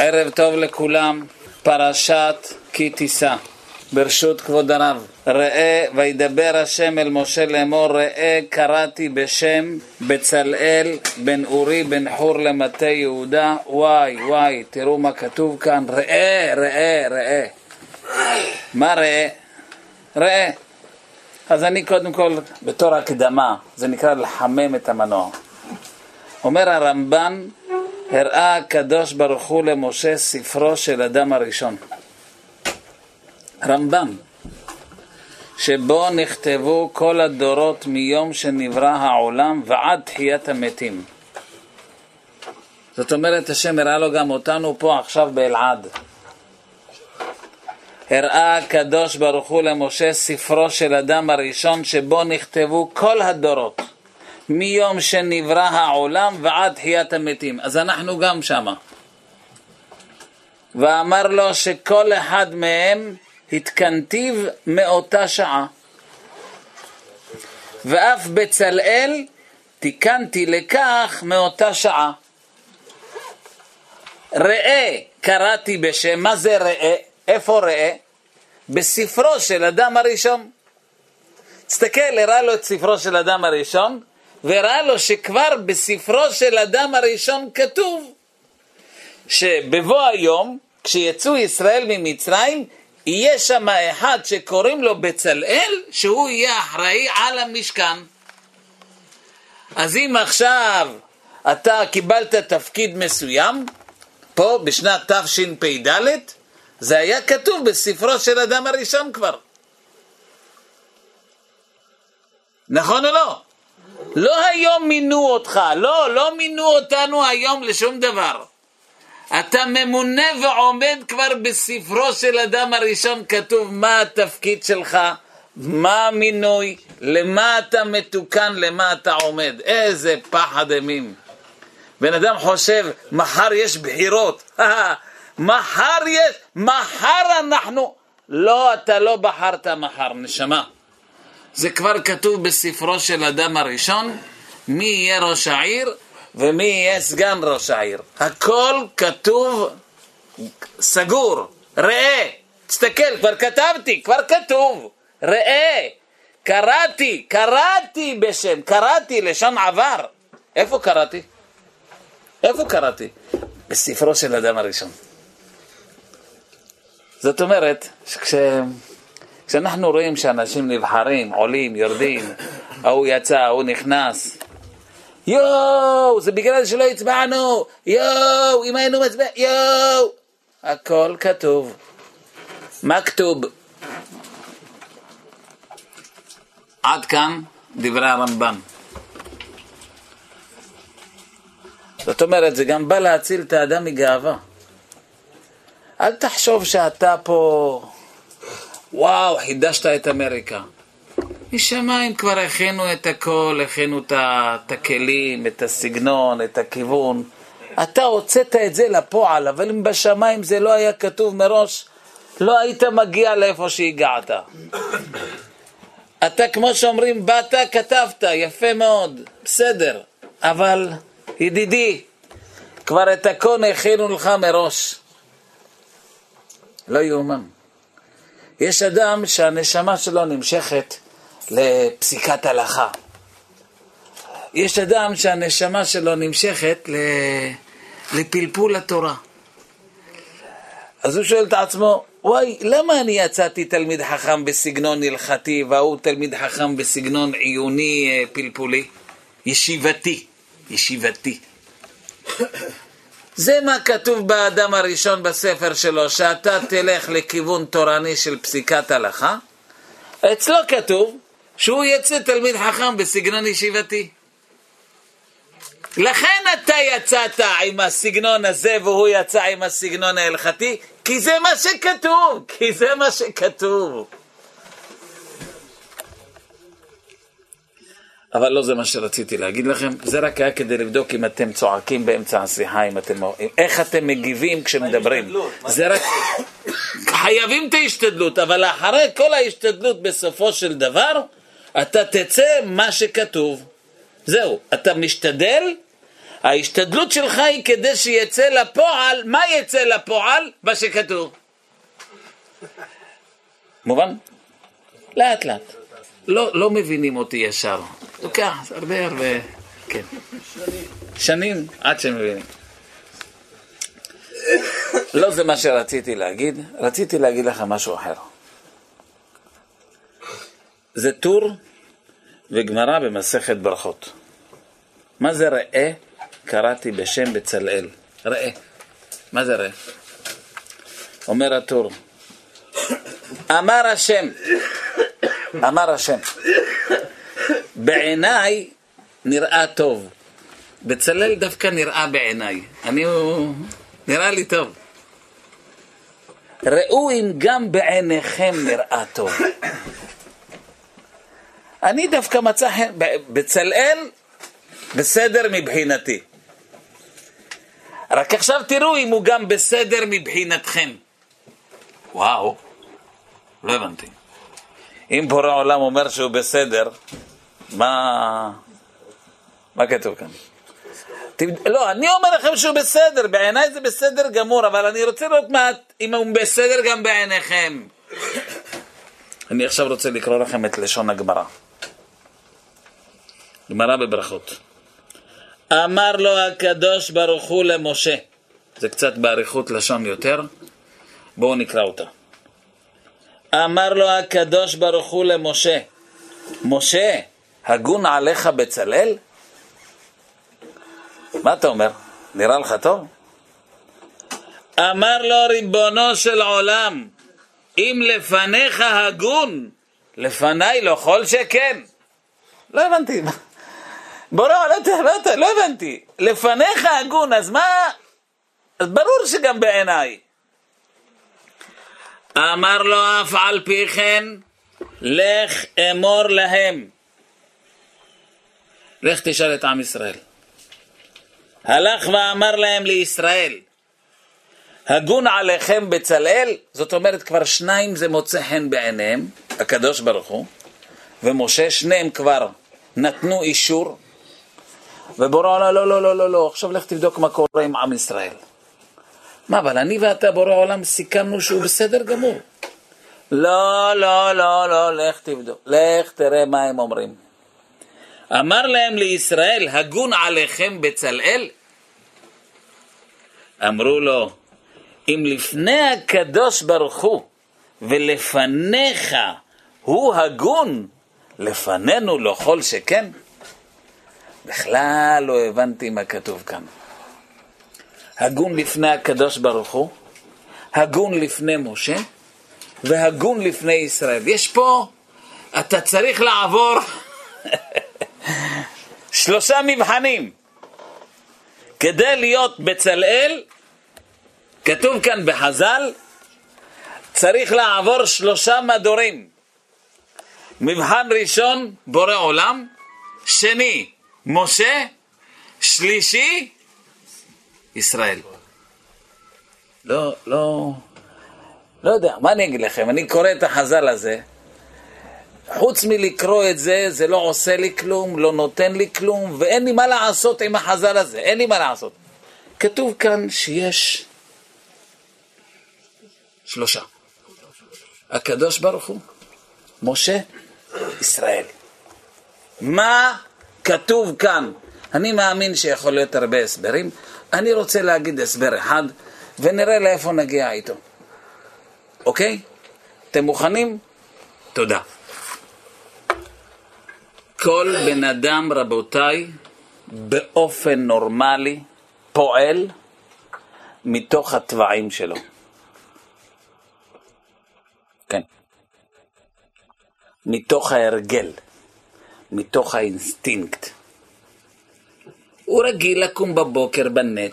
ערב טוב לכולם, פרשת כי תישא. ברשות כבוד הרב, ראה וידבר השם אל משה לאמור ראה קראתי בשם בצלאל בן אורי בן חור למטה יהודה. וואי וואי תראו מה כתוב כאן. ראה ראה ראה. מה ראה? ראה. אז אני קודם כל בתור הקדמה זה נקרא לחמם את המנוע. אומר הרמב"ן הראה הקדוש ברוך הוא למשה ספרו של אדם הראשון. רמב"ם, שבו נכתבו כל הדורות מיום שנברא העולם ועד תחיית המתים. זאת אומרת, השם הראה לו גם אותנו פה עכשיו באלעד. הראה הקדוש ברוך הוא למשה ספרו של אדם הראשון שבו נכתבו כל הדורות. מיום שנברא העולם ועד תחיית המתים. אז אנחנו גם שמה. ואמר לו שכל אחד מהם התקנתיו מאותה שעה. ואף בצלאל תיקנתי לכך מאותה שעה. ראה קראתי בשם, מה זה ראה? איפה ראה? בספרו של אדם הראשון. תסתכל, הראה לו את ספרו של אדם הראשון, והראה לו שכבר בספרו של אדם הראשון כתוב שבבוא היום, כשיצאו ישראל ממצרים, יהיה שם אחד שקוראים לו בצלאל, שהוא יהיה אחראי על המשכן. אז אם עכשיו אתה קיבלת תפקיד מסוים, פה בשנת תשפ"ד, זה היה כתוב בספרו של אדם הראשון כבר. נכון או לא? לא היום מינו אותך, לא, לא מינו אותנו היום לשום דבר. אתה ממונה ועומד כבר בספרו של אדם הראשון, כתוב מה התפקיד שלך, מה המינוי, למה אתה מתוקן, למה אתה עומד. איזה פחד אימים. בן אדם חושב, מחר יש בחירות. מחר יש, מחר אנחנו... לא, אתה לא בחרת מחר, נשמה. זה כבר כתוב בספרו של אדם הראשון, מי יהיה ראש העיר ומי יהיה סגן ראש העיר. הכל כתוב סגור, ראה, תסתכל, כבר כתבתי, כבר כתוב, ראה, קראתי, קראתי בשם, קראתי לשון עבר. איפה קראתי? איפה קראתי? בספרו של אדם הראשון. זאת אומרת, שכש... כשאנחנו רואים שאנשים נבחרים, עולים, יורדים, ההוא יצא, ההוא נכנס, יואו, זה בגלל שלא הצבענו, יואו, אם היינו מצביעים, יואו, הכל כתוב. מה כתוב? עד כאן דברי הרמב"ם. זאת אומרת, זה גם בא להציל את האדם מגאווה. אל תחשוב שאתה פה וואו, חידשת את אמריקה. משמיים כבר הכינו את הכל, הכינו את הכלים, את הסגנון, את הכיוון. אתה הוצאת את זה לפועל, אבל אם בשמיים זה לא היה כתוב מראש, לא היית מגיע לאיפה שהגעת. אתה, כמו שאומרים, באת, כתבת, יפה מאוד, בסדר, אבל ידידי, כבר את הכל הכינו לך מראש. לא יאומן. יש אדם שהנשמה שלו נמשכת לפסיקת הלכה. יש אדם שהנשמה שלו נמשכת לפלפול התורה. אז הוא שואל את עצמו, וואי, למה אני יצאתי תלמיד חכם בסגנון הלכתי והוא תלמיד חכם בסגנון עיוני אה, פלפולי? ישיבתי, ישיבתי. זה מה כתוב באדם הראשון בספר שלו, שאתה תלך לכיוון תורני של פסיקת הלכה. אצלו כתוב שהוא יצא תלמיד חכם בסגנון ישיבתי. לכן אתה יצאת עם הסגנון הזה והוא יצא עם הסגנון ההלכתי, כי זה מה שכתוב, כי זה מה שכתוב. אבל לא זה מה שרציתי להגיד לכם, זה רק היה כדי לבדוק אם אתם צועקים באמצע השיחה, אם אתם, איך אתם מגיבים כשמדברים. זה רק, חייבים את ההשתדלות, אבל אחרי כל ההשתדלות בסופו של דבר, אתה תצא מה שכתוב. זהו, אתה משתדל, ההשתדלות שלך היא כדי שיצא לפועל, מה יצא לפועל? מה שכתוב. מובן? לאט לאט. לא, לא מבינים אותי ישר. לוקח הרבה הרבה, כן. שנים עד שמבינים. לא זה מה שרציתי להגיד, רציתי להגיד לך משהו אחר. זה טור וגמרא במסכת ברכות. מה זה ראה? קראתי בשם בצלאל. ראה. מה זה ראה? אומר הטור, אמר השם, אמר השם, בעיניי נראה טוב. בצלאל דווקא נראה בעיניי. אני הוא... נראה לי טוב. ראו אם גם בעיניכם נראה טוב. אני דווקא מצא חן, בצלאל בסדר מבחינתי. רק עכשיו תראו אם הוא גם בסדר מבחינתכם. וואו, לא הבנתי. אם בורא עולם אומר שהוא בסדר, מה, מה כתוב כאן? לא, אני אומר לכם שהוא בסדר, בעיניי זה בסדר גמור, אבל אני רוצה לראות מה, אם הוא בסדר גם בעיניכם. אני עכשיו רוצה לקרוא לכם את לשון הגמרא. גמרא בברכות. אמר לו הקדוש ברוך הוא למשה, זה קצת באריכות לשון יותר, בואו נקרא אותה. אמר לו הקדוש ברוך הוא למשה, משה, הגון עליך בצלאל? מה אתה אומר? נראה לך טוב? אמר לו ריבונו של עולם, אם לפניך הגון, לפניי לא כל שכן. לא הבנתי. בורא, לא, לא, לא הבנתי. לפניך הגון, אז מה... אז ברור שגם בעיניי. אמר לו אף על פי כן, לך אמור להם. לך תשאל את עם ישראל. הלך ואמר להם לישראל, הגון עליכם בצלאל, זאת אומרת כבר שניים זה מוצא חן בעיניהם, הקדוש ברוך הוא, ומשה, שניהם כבר נתנו אישור, ובורא עולם, לא, לא, לא, לא, לא, עכשיו לך תבדוק מה קורה עם עם ישראל. מה, אבל אני ואתה, בורא עולם, סיכמנו שהוא בסדר גמור. לא, לא, לא, לא, לך תבדוק, לך תראה מה הם אומרים. אמר להם לישראל, הגון עליכם בצלאל? אמרו לו, אם לפני הקדוש ברוך הוא ולפניך הוא הגון, לפנינו לא כל שכן? בכלל לא הבנתי מה כתוב כאן. הגון לפני הקדוש ברוך הוא, הגון לפני משה והגון לפני ישראל. יש פה, אתה צריך לעבור שלושה מבחנים. כדי להיות בצלאל, כתוב כאן בחז"ל, צריך לעבור שלושה מדורים. מבחן ראשון, בורא עולם, שני, משה, שלישי, ישראל. לא, לא, לא יודע, מה אני אגיד לכם? אני קורא את החז"ל הזה, חוץ מלקרוא את זה, זה לא עושה לי כלום, לא נותן לי כלום, ואין לי מה לעשות עם החז"ל הזה, אין לי מה לעשות. כתוב כאן שיש שלושה. הקדוש ברוך הוא, משה, ישראל. מה כתוב כאן? אני מאמין שיכול להיות הרבה הסברים. אני רוצה להגיד הסבר אחד, ונראה לאיפה נגיע איתו. אוקיי? אתם מוכנים? תודה. כל בן אדם, רבותיי, באופן נורמלי פועל מתוך התוואים שלו. כן. מתוך ההרגל, מתוך האינסטינקט. הוא רגיל לקום בבוקר בנץ.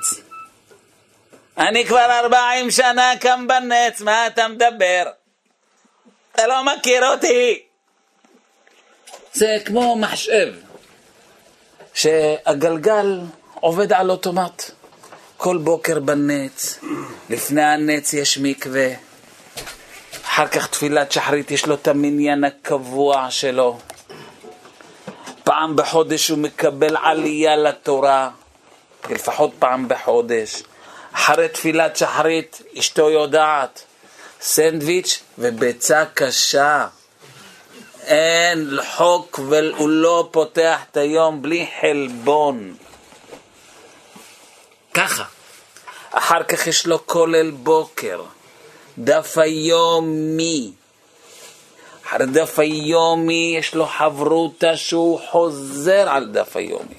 אני כבר ארבעים שנה קם בנץ, מה אתה מדבר? אתה לא מכיר אותי. זה כמו מחשב, שהגלגל עובד על אוטומט. כל בוקר בנץ, לפני הנץ יש מקווה, אחר כך תפילת שחרית יש לו את המניין הקבוע שלו. פעם בחודש הוא מקבל עלייה לתורה. לפחות פעם בחודש. אחרי תפילת שחרית, אשתו יודעת, סנדוויץ' וביצה קשה. אין חוק והוא לא פותח את היום בלי חלבון. ככה. אחר כך יש לו כולל בוקר, דף היומי. אחרי דף היומי יש לו חברותה שהוא חוזר על דף היומי.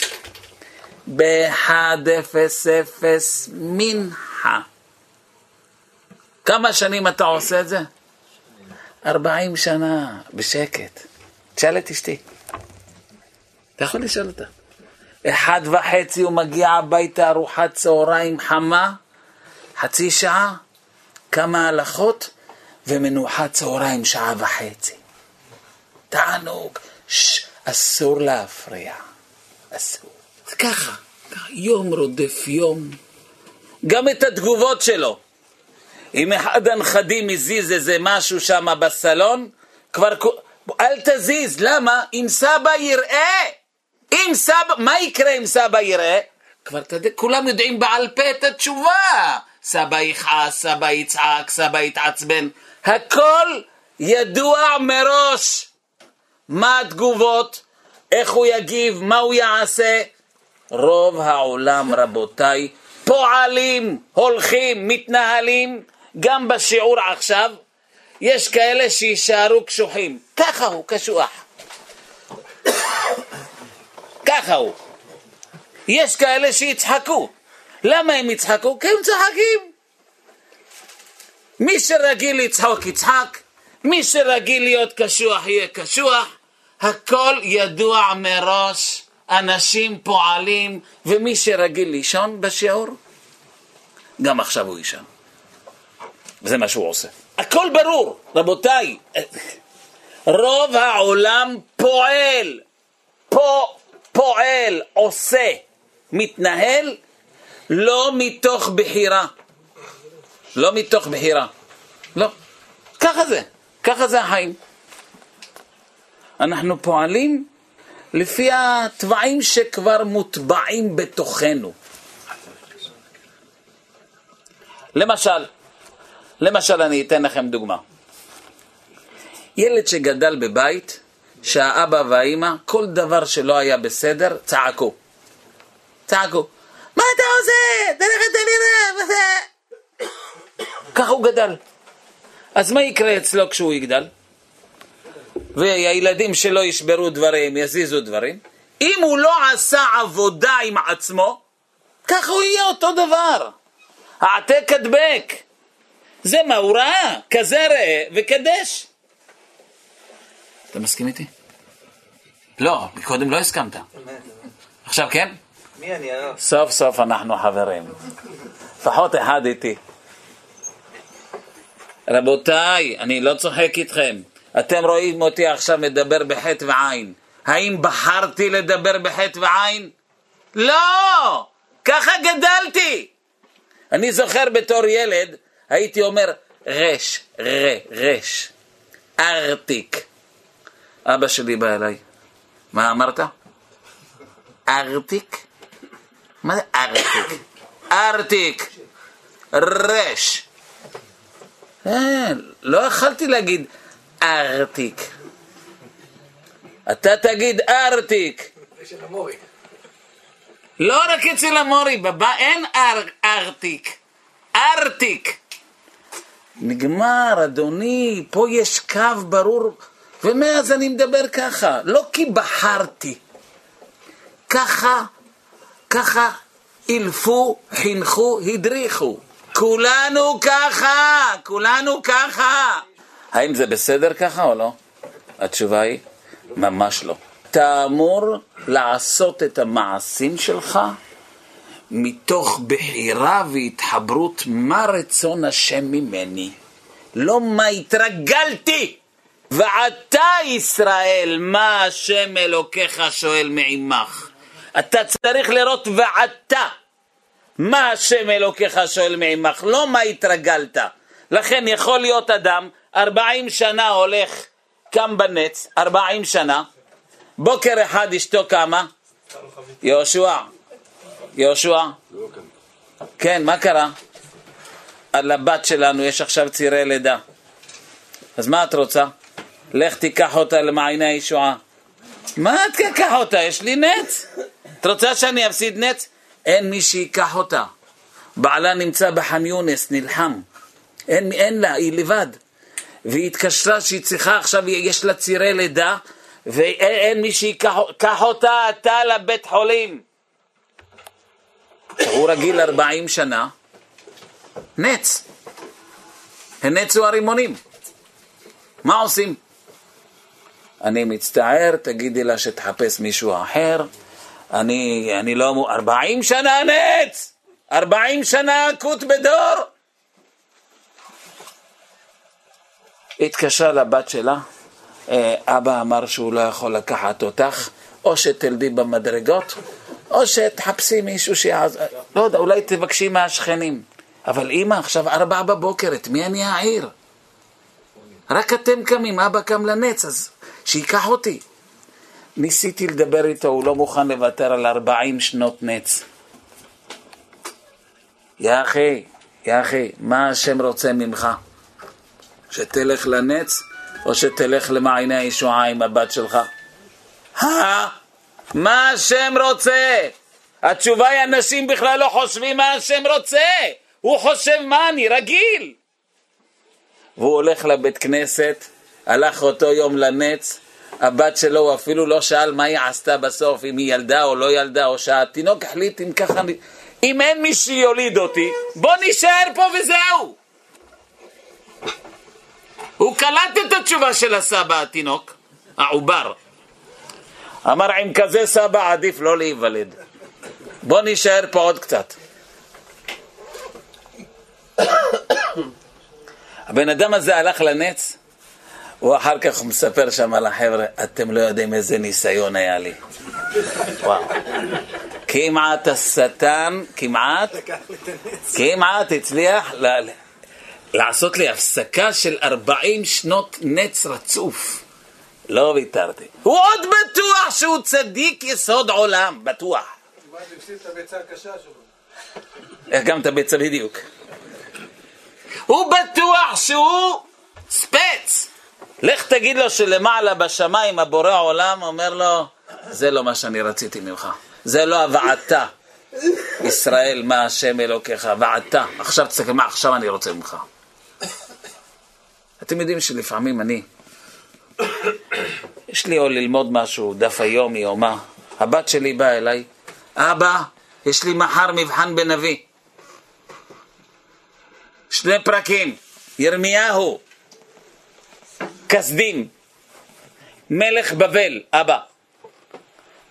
ב-1.00 מנחה. כמה שנים אתה עושה את זה? 40 שנה, בשקט. תשאל את אשתי. אתה יכול לשאול אותה. אחד וחצי הוא מגיע הביתה, ארוחת צהריים חמה, חצי שעה, כמה הלכות, ומנוחת צהריים שעה וחצי. תענוג, ש, אסור להפריע, אסור. זה ככה, יום רודף יום. גם את התגובות שלו. אם אחד הנכדים הזיז איזה משהו שם בסלון, כבר... אל תזיז, למה? אם סבא יראה, אם סבא, מה יקרה אם סבא יראה? כבר תדע, כולם יודעים בעל פה את התשובה. סבא יכעס, סבא יצעק, סבא יתעצבן, הכל ידוע מראש. מה התגובות, איך הוא יגיב, מה הוא יעשה. רוב העולם, רבותיי, פועלים, הולכים, מתנהלים, גם בשיעור עכשיו, יש כאלה שיישארו קשוחים. ככה הוא, קשוח. ככה הוא. יש כאלה שיצחקו. למה הם יצחקו? כי הם צוחקים. מי שרגיל לצחוק יצחק, מי שרגיל להיות קשוח יהיה קשוח, הכל ידוע מראש, אנשים פועלים, ומי שרגיל לישון בשיעור, גם עכשיו הוא יישן. וזה מה שהוא עושה. הכל ברור, רבותיי. רוב העולם פועל, פה פועל, עושה, מתנהל, לא מתוך בחירה. לא מתוך בחירה. לא. ככה זה. ככה זה החיים. אנחנו פועלים לפי התוואים שכבר מוטבעים בתוכנו. למשל, למשל אני אתן לכם דוגמה. ילד שגדל בבית, שהאבא והאימא, כל דבר שלא היה בסדר, צעקו. צעקו. מה אתה עושה? אתה נראה, ככה הוא גדל. אז מה יקרה אצלו כשהוא יגדל? והילדים שלו ישברו דברים, יזיזו דברים. אם הוא לא עשה עבודה עם עצמו, ככה הוא יהיה אותו דבר. העתק הדבק. זה מה הוא ראה, כזה ראה וקדש. אתה מסכים איתי? לא, קודם לא הסכמת. עכשיו כן? מי אני הרב? סוף סוף אנחנו חברים. לפחות אחד איתי. רבותיי, אני לא צוחק איתכם. אתם רואים אותי עכשיו מדבר בחטא ועין. האם בחרתי לדבר בחטא ועין? לא! ככה גדלתי. אני זוכר בתור ילד, הייתי אומר רש, ר, רש, ארטיק. אבא שלי בא אליי, מה אמרת? ארטיק? מה זה ארטיק? ארטיק, רש. לא יכלתי להגיד ארטיק. אתה תגיד ארטיק. לא רק אצל המורי, בבא אין אר, ארטיק, ארטיק. נגמר, אדוני, פה יש קו ברור, ומאז אני מדבר ככה, לא כי בחרתי. ככה, ככה אילפו, חינכו, הדריכו. כולנו ככה, כולנו ככה. האם זה בסדר ככה או לא? התשובה היא, ממש לא. אתה אמור לעשות את המעשים שלך מתוך בחירה והתחברות מה רצון השם ממני, לא מה התרגלתי. ועתה ישראל, מה השם אלוקיך שואל מעמך. אתה צריך לראות ועתה. מה השם אלוקיך שואל מעמך, לא מה התרגלת. לכן יכול להיות אדם, ארבעים שנה הולך, קם בנץ, ארבעים שנה, בוקר אחד אשתו קמה, יהושע, יהושע? כן, מה קרה? על הבת שלנו יש עכשיו צירי לידה. אז מה את רוצה? לך תיקח אותה למעייני הישועה. מה את תיקח אותה? יש לי נץ. את רוצה שאני אפסיד נץ? אין מי שיקח אותה. בעלה נמצא בח'אן יונס, נלחם. אין, אין לה, היא לבד. והיא התקשרה שהיא צריכה עכשיו, יש לה צירי לידה, ואין מי שיקח אותה, אתה לבית חולים. הוא רגיל 40 שנה, נץ. הנצו הרימונים. מה עושים? אני מצטער, תגידי לה שתחפש מישהו אחר. אני, אני לא... 40 שנה נץ! 40 שנה אקוט בדור! התקשרה לבת שלה, אה, אבא אמר שהוא לא יכול לקחת אותך, או שתלדי במדרגות, או שתחפשי מישהו שיעז... לא יודע, אולי תבקשי מהשכנים. אבל אימא, עכשיו ארבע בבוקר, את מי אני אעיר? רק אתם קמים, אבא קם לנץ, אז שייקח אותי. ניסיתי לדבר איתו, הוא לא מוכן לוותר על ארבעים שנות נץ. יא אחי, יא אחי, מה השם רוצה ממך? שתלך לנץ או שתלך למעייני הישועה עם הבת שלך? מה השם רוצה? התשובה היא, אנשים בכלל לא חושבים מה השם רוצה. הוא חושב מה אני, רגיל. והוא הולך לבית כנסת, הלך אותו יום לנץ, הבת שלו, הוא אפילו לא שאל מה היא עשתה בסוף, אם היא ילדה או לא ילדה, או שהתינוק החליט אם ככה... אם אין מי שיוליד אותי, בוא נישאר פה וזהו. הוא קלט את התשובה של הסבא התינוק, העובר. אמר, עם כזה סבא עדיף לא להיוולד. בוא נישאר פה עוד קצת. הבן אדם הזה הלך לנץ, הוא אחר כך מספר שם על החבר'ה, אתם לא יודעים איזה ניסיון היה לי. וואו. כמעט השטן, כמעט, כמעט הצליח ל- לעשות לי הפסקה של 40 שנות נץ רצוף. לא ויתרתי. הוא עוד בטוח שהוא צדיק יסוד עולם, בטוח. איך גם את הביצה בדיוק. הוא בטוח שהוא ספץ. לך תגיד לו שלמעלה בשמיים הבורא עולם אומר לו, זה לא מה שאני רציתי ממך. זה לא הבעתה. ישראל, מה השם אלוקיך, ועתה. עכשיו תסתכל, מה עכשיו אני רוצה ממך? אתם יודעים שלפעמים אני, יש לי או ללמוד משהו, דף היומי או מה, הבת שלי באה אליי, אבא, יש לי מחר מבחן בנביא. שני פרקים, ירמיהו, כסדים, מלך בבל, אבא.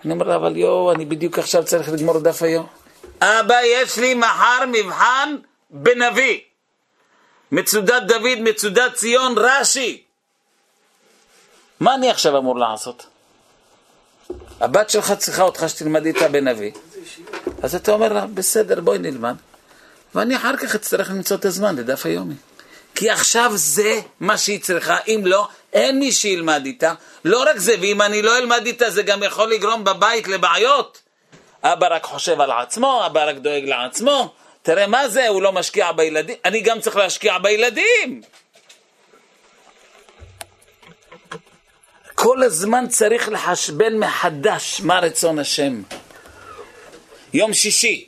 אני אומר לה, אבל יואו, אני בדיוק עכשיו צריך לגמור דף היום. אבא, יש לי מחר מבחן בנביא. מצודת דוד, מצודת ציון, רש"י. מה אני עכשיו אמור לעשות? הבת שלך צריכה אותך שתלמד איתה בנביא. אז אתה אומר לה, בסדר, בואי נלמד. ואני אחר כך אצטרך למצוא את הזמן לדף היומי. כי עכשיו זה מה שהיא צריכה, אם לא, אין מי שילמד איתה. לא רק זה, ואם אני לא אלמד איתה, זה גם יכול לגרום בבית לבעיות. אבא רק חושב על עצמו, אבא רק דואג לעצמו. תראה מה זה, הוא לא משקיע בילדים, אני גם צריך להשקיע בילדים. כל הזמן צריך לחשבן מחדש מה רצון השם. יום שישי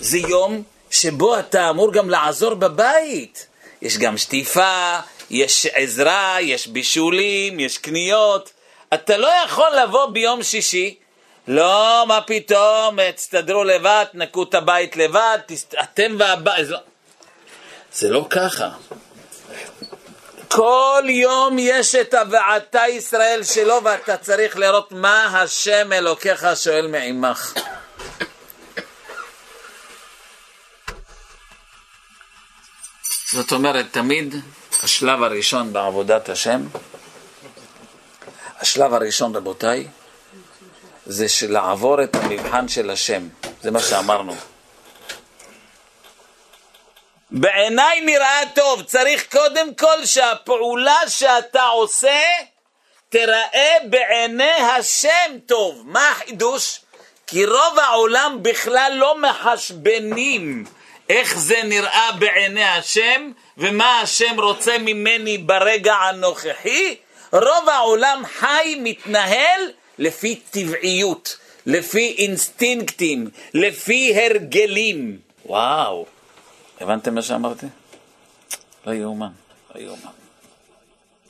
זה יום שבו אתה אמור גם לעזור בבית. יש גם שטיפה, יש עזרה, יש בישולים, יש קניות. אתה לא יכול לבוא ביום שישי, לא, מה פתאום, תסתדרו לבד, תנקו את הבית לבד, תסת... אתם והבית. לא... זה לא ככה. כל יום יש את הוועתה ישראל שלו, ואתה צריך לראות מה השם אלוקיך שואל מעמך. זאת אומרת, תמיד השלב הראשון בעבודת השם, השלב הראשון, רבותיי, זה לעבור את המבחן של השם. זה מה שאמרנו. בעיניי נראה טוב, צריך קודם כל שהפעולה שאתה עושה תראה בעיני השם טוב. מה החידוש? כי רוב העולם בכלל לא מחשבנים איך זה נראה בעיני השם ומה השם רוצה ממני ברגע הנוכחי, רוב העולם חי, מתנהל לפי טבעיות, לפי אינסטינקטים, לפי הרגלים. וואו, הבנתם מה שאמרתי? לא יאומן, לא יאומן.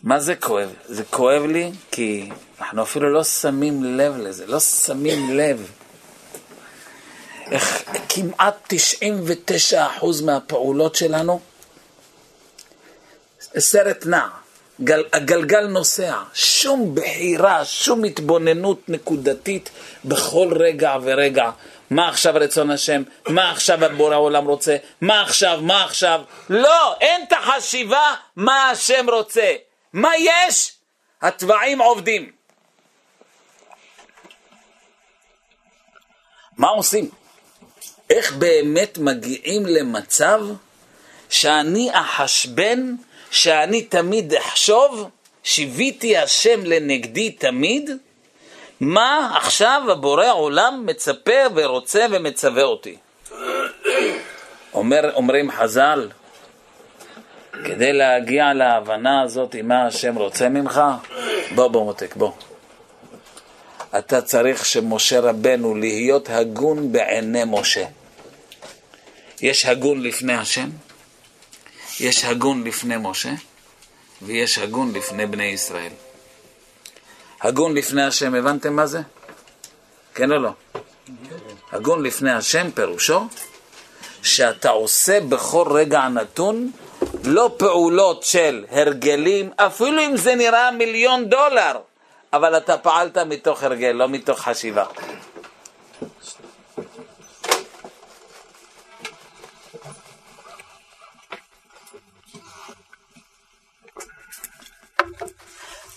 מה זה כואב? זה כואב לי כי אנחנו אפילו לא שמים לב לזה, לא שמים לב. איך כמעט 99% מהפעולות שלנו, סרט נע, גל, הגלגל נוסע, שום בחירה, שום התבוננות נקודתית בכל רגע ורגע. מה עכשיו רצון השם? מה עכשיו הבורא העולם רוצה? מה עכשיו? מה עכשיו? לא, אין את החשיבה מה השם רוצה. מה יש? התוואים עובדים. מה עושים? איך באמת מגיעים למצב שאני אחשבן, שאני תמיד אחשוב, שיוויתי השם לנגדי תמיד, מה עכשיו הבורא עולם מצפה ורוצה ומצווה אותי? אומר, אומרים חז"ל, כדי להגיע להבנה הזאת עם מה השם רוצה ממך, בוא בוא מותק, בוא. אתה צריך שמשה רבנו להיות הגון בעיני משה. יש הגון לפני השם, יש הגון לפני משה, ויש הגון לפני בני ישראל. הגון לפני השם, הבנתם מה זה? כן או לא? הגון לפני השם פירושו שאתה עושה בכל רגע נתון לא פעולות של הרגלים, אפילו אם זה נראה מיליון דולר, אבל אתה פעלת מתוך הרגל, לא מתוך חשיבה.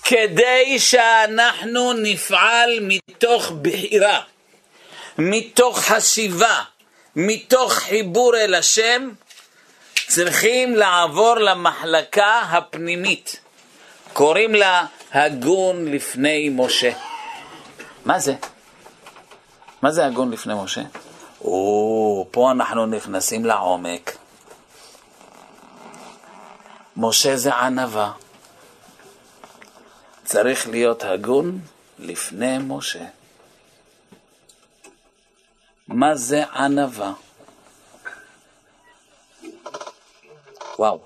כדי שאנחנו נפעל מתוך בחירה, מתוך חשיבה, מתוך חיבור אל השם, צריכים לעבור למחלקה הפנימית. קוראים לה הגון לפני משה. מה זה? מה זה הגון לפני משה? או, פה אנחנו נכנסים לעומק. משה זה ענווה. צריך להיות הגון לפני משה. מה זה ענווה? וואו.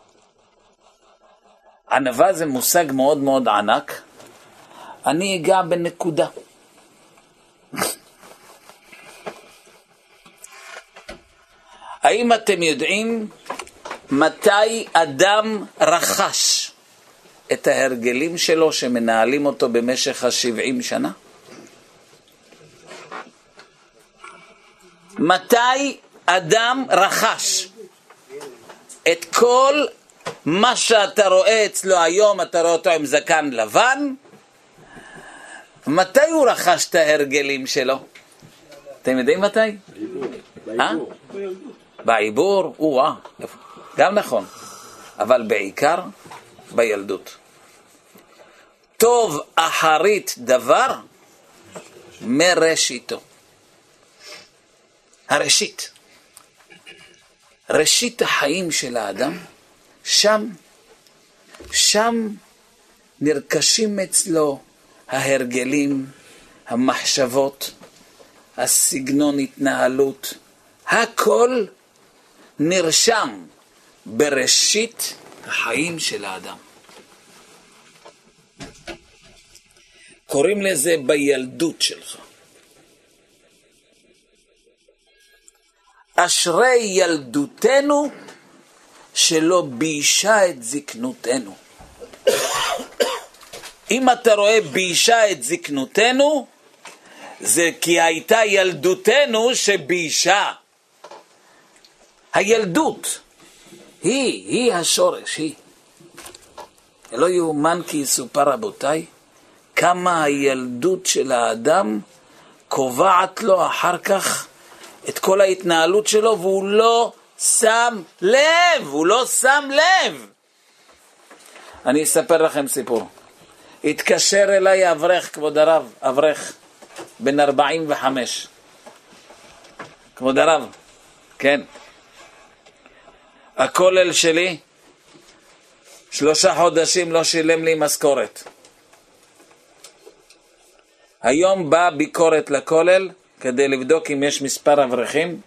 ענווה זה מושג מאוד מאוד ענק. אני אגע בנקודה. האם אתם יודעים מתי אדם רכש את ההרגלים שלו שמנהלים אותו במשך השבעים שנה? מתי אדם רכש את כל מה שאתה רואה אצלו היום, אתה רואה אותו עם זקן לבן, מתי הוא רכש את ההרגלים שלו? אתם יודעים מתי? בעיבור. בעיבור? או-אה, גם נכון, אבל בעיקר בילדות. טוב אחרית דבר מראשיתו. הראשית. ראשית החיים של האדם, שם, שם נרכשים אצלו ההרגלים, המחשבות, הסגנון התנהלות, הכל נרשם בראשית החיים של האדם. קוראים לזה בילדות שלך. אשרי ילדותנו שלא ביישה את זקנותנו. אם אתה רואה ביישה את זקנותנו, זה כי הייתה ילדותנו שביישה. הילדות היא, היא השורש, היא. לא יאומן כי יסופר רבותיי, כמה הילדות של האדם קובעת לו אחר כך את כל ההתנהלות שלו והוא לא שם לב, הוא לא שם לב. אני אספר לכם סיפור. התקשר אליי אברך, כבוד הרב, אברך, בן 45. כבוד הרב, כן. הכולל שלי, שלושה חודשים לא שילם לי משכורת. היום באה ביקורת לכולל כדי לבדוק אם יש מספר אברכים,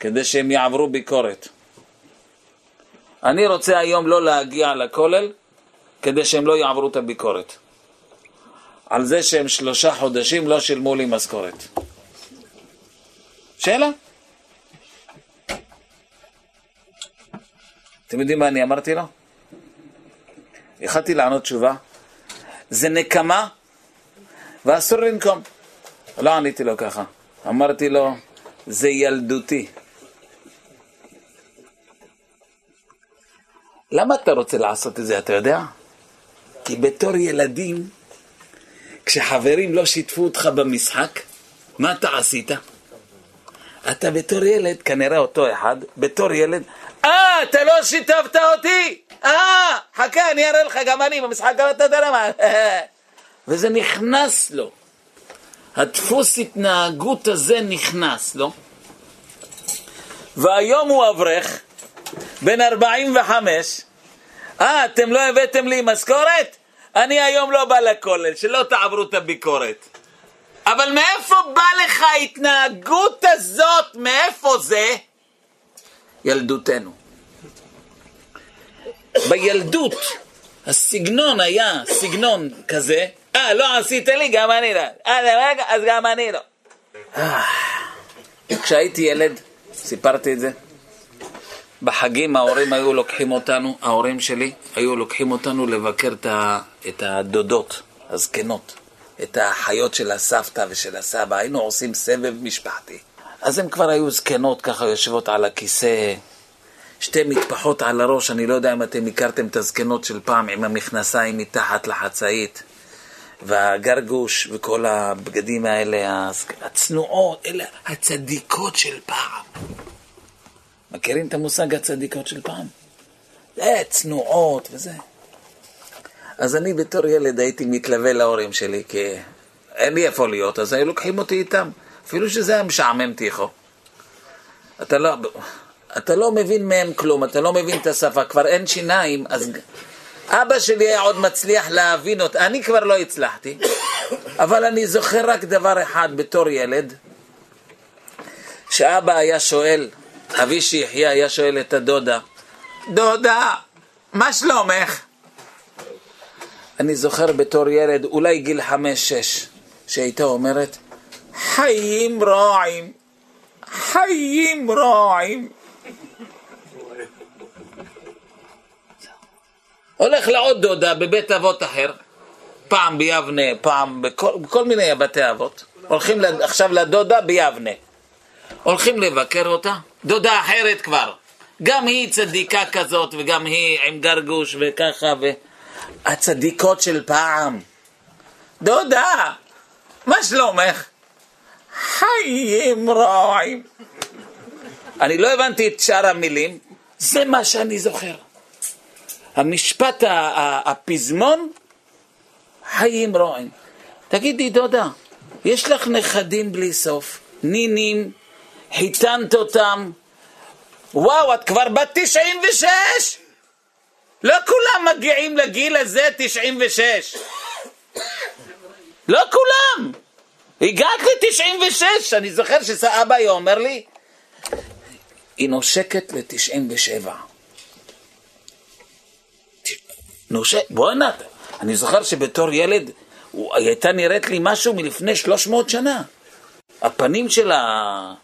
כדי שהם יעברו ביקורת. אני רוצה היום לא להגיע לכולל, כדי שהם לא יעברו את הביקורת. על זה שהם שלושה חודשים לא שילמו לי משכורת. שאלה. אתם יודעים מה אני אמרתי לו? יכלתי לענות תשובה. זה נקמה ואסור לנקום. לא עניתי לו ככה. אמרתי לו, זה ילדותי. למה אתה רוצה לעשות את זה, אתה יודע? כי בתור ילדים, כשחברים לא שיתפו אותך במשחק, מה אתה עשית? אתה בתור ילד, כנראה אותו אחד, בתור ילד, אה, אתה לא שיתפת אותי! אה, חכה, אני אראה לך, גם אני במשחק, גם אתה יודע למה. וזה נכנס לו. הדפוס התנהגות הזה נכנס לו. והיום הוא אברך, בן 45, אה, אתם לא הבאתם לי משכורת? אני היום לא בא לכולל, שלא תעברו את הביקורת. אבל מאיפה בא לך ההתנהגות הזאת? מאיפה זה? ילדותנו. בילדות הסגנון היה סגנון כזה, אה, לא עשית לי, גם אני לא. אה, רגע, אז גם אני לא. אה, כשהייתי ילד, סיפרתי את זה, בחגים ההורים היו לוקחים אותנו, ההורים שלי, היו לוקחים אותנו לבקר את הדודות, הזקנות, את האחיות של הסבתא ושל הסבא, היינו עושים סבב משפחתי. אז הן כבר היו זקנות ככה יושבות על הכיסא, שתי מטפחות על הראש, אני לא יודע אם אתם הכרתם את הזקנות של פעם עם המכנסיים מתחת לחצאית, והגרגוש וכל הבגדים האלה, הצנועות, אלה הצדיקות של פעם. מכירים את המושג הצדיקות של פעם? זה צנועות וזה. אז אני בתור ילד הייתי מתלווה להורים שלי, כי אין לי איפה להיות, אז היו לוקחים אותי איתם. אפילו שזה היה משעמם תיכו. אתה לא, אתה לא מבין מהם כלום, אתה לא מבין את השפה, כבר אין שיניים, אז אבא שלי היה עוד מצליח להבין אותי, אני כבר לא הצלחתי, אבל אני זוכר רק דבר אחד בתור ילד, שאבא היה שואל, אבי שיחיה היה שואל את הדודה, דודה, מה שלומך? אני זוכר בתור ילד, אולי גיל חמש-שש, שהייתה אומרת, חיים רעים, חיים רעים. הולך לעוד דודה בבית אבות אחר, פעם ביבנה, פעם בכל, בכל מיני בתי אבות. הולכים עכשיו לדודה ביבנה. הולכים לבקר אותה, דודה אחרת כבר. גם היא צדיקה כזאת, וגם היא עם גרגוש וככה, והצדיקות של פעם. דודה, מה שלומך? חיים רעים. אני לא הבנתי את שאר המילים, זה מה שאני זוכר. המשפט, הפזמון, חיים רועין. תגידי, דודה, יש לך נכדים בלי סוף, נינים, חיתנת אותם, וואו, את כבר בת 96! לא כולם מגיעים לגיל הזה 96. לא כולם. הגעת ל-96. אני זוכר שסבא היה אומר לי, היא נושקת ל-97. נושק, בואנה, אני זוכר שבתור ילד היא הייתה נראית לי משהו מלפני 300 שנה. הפנים שלה,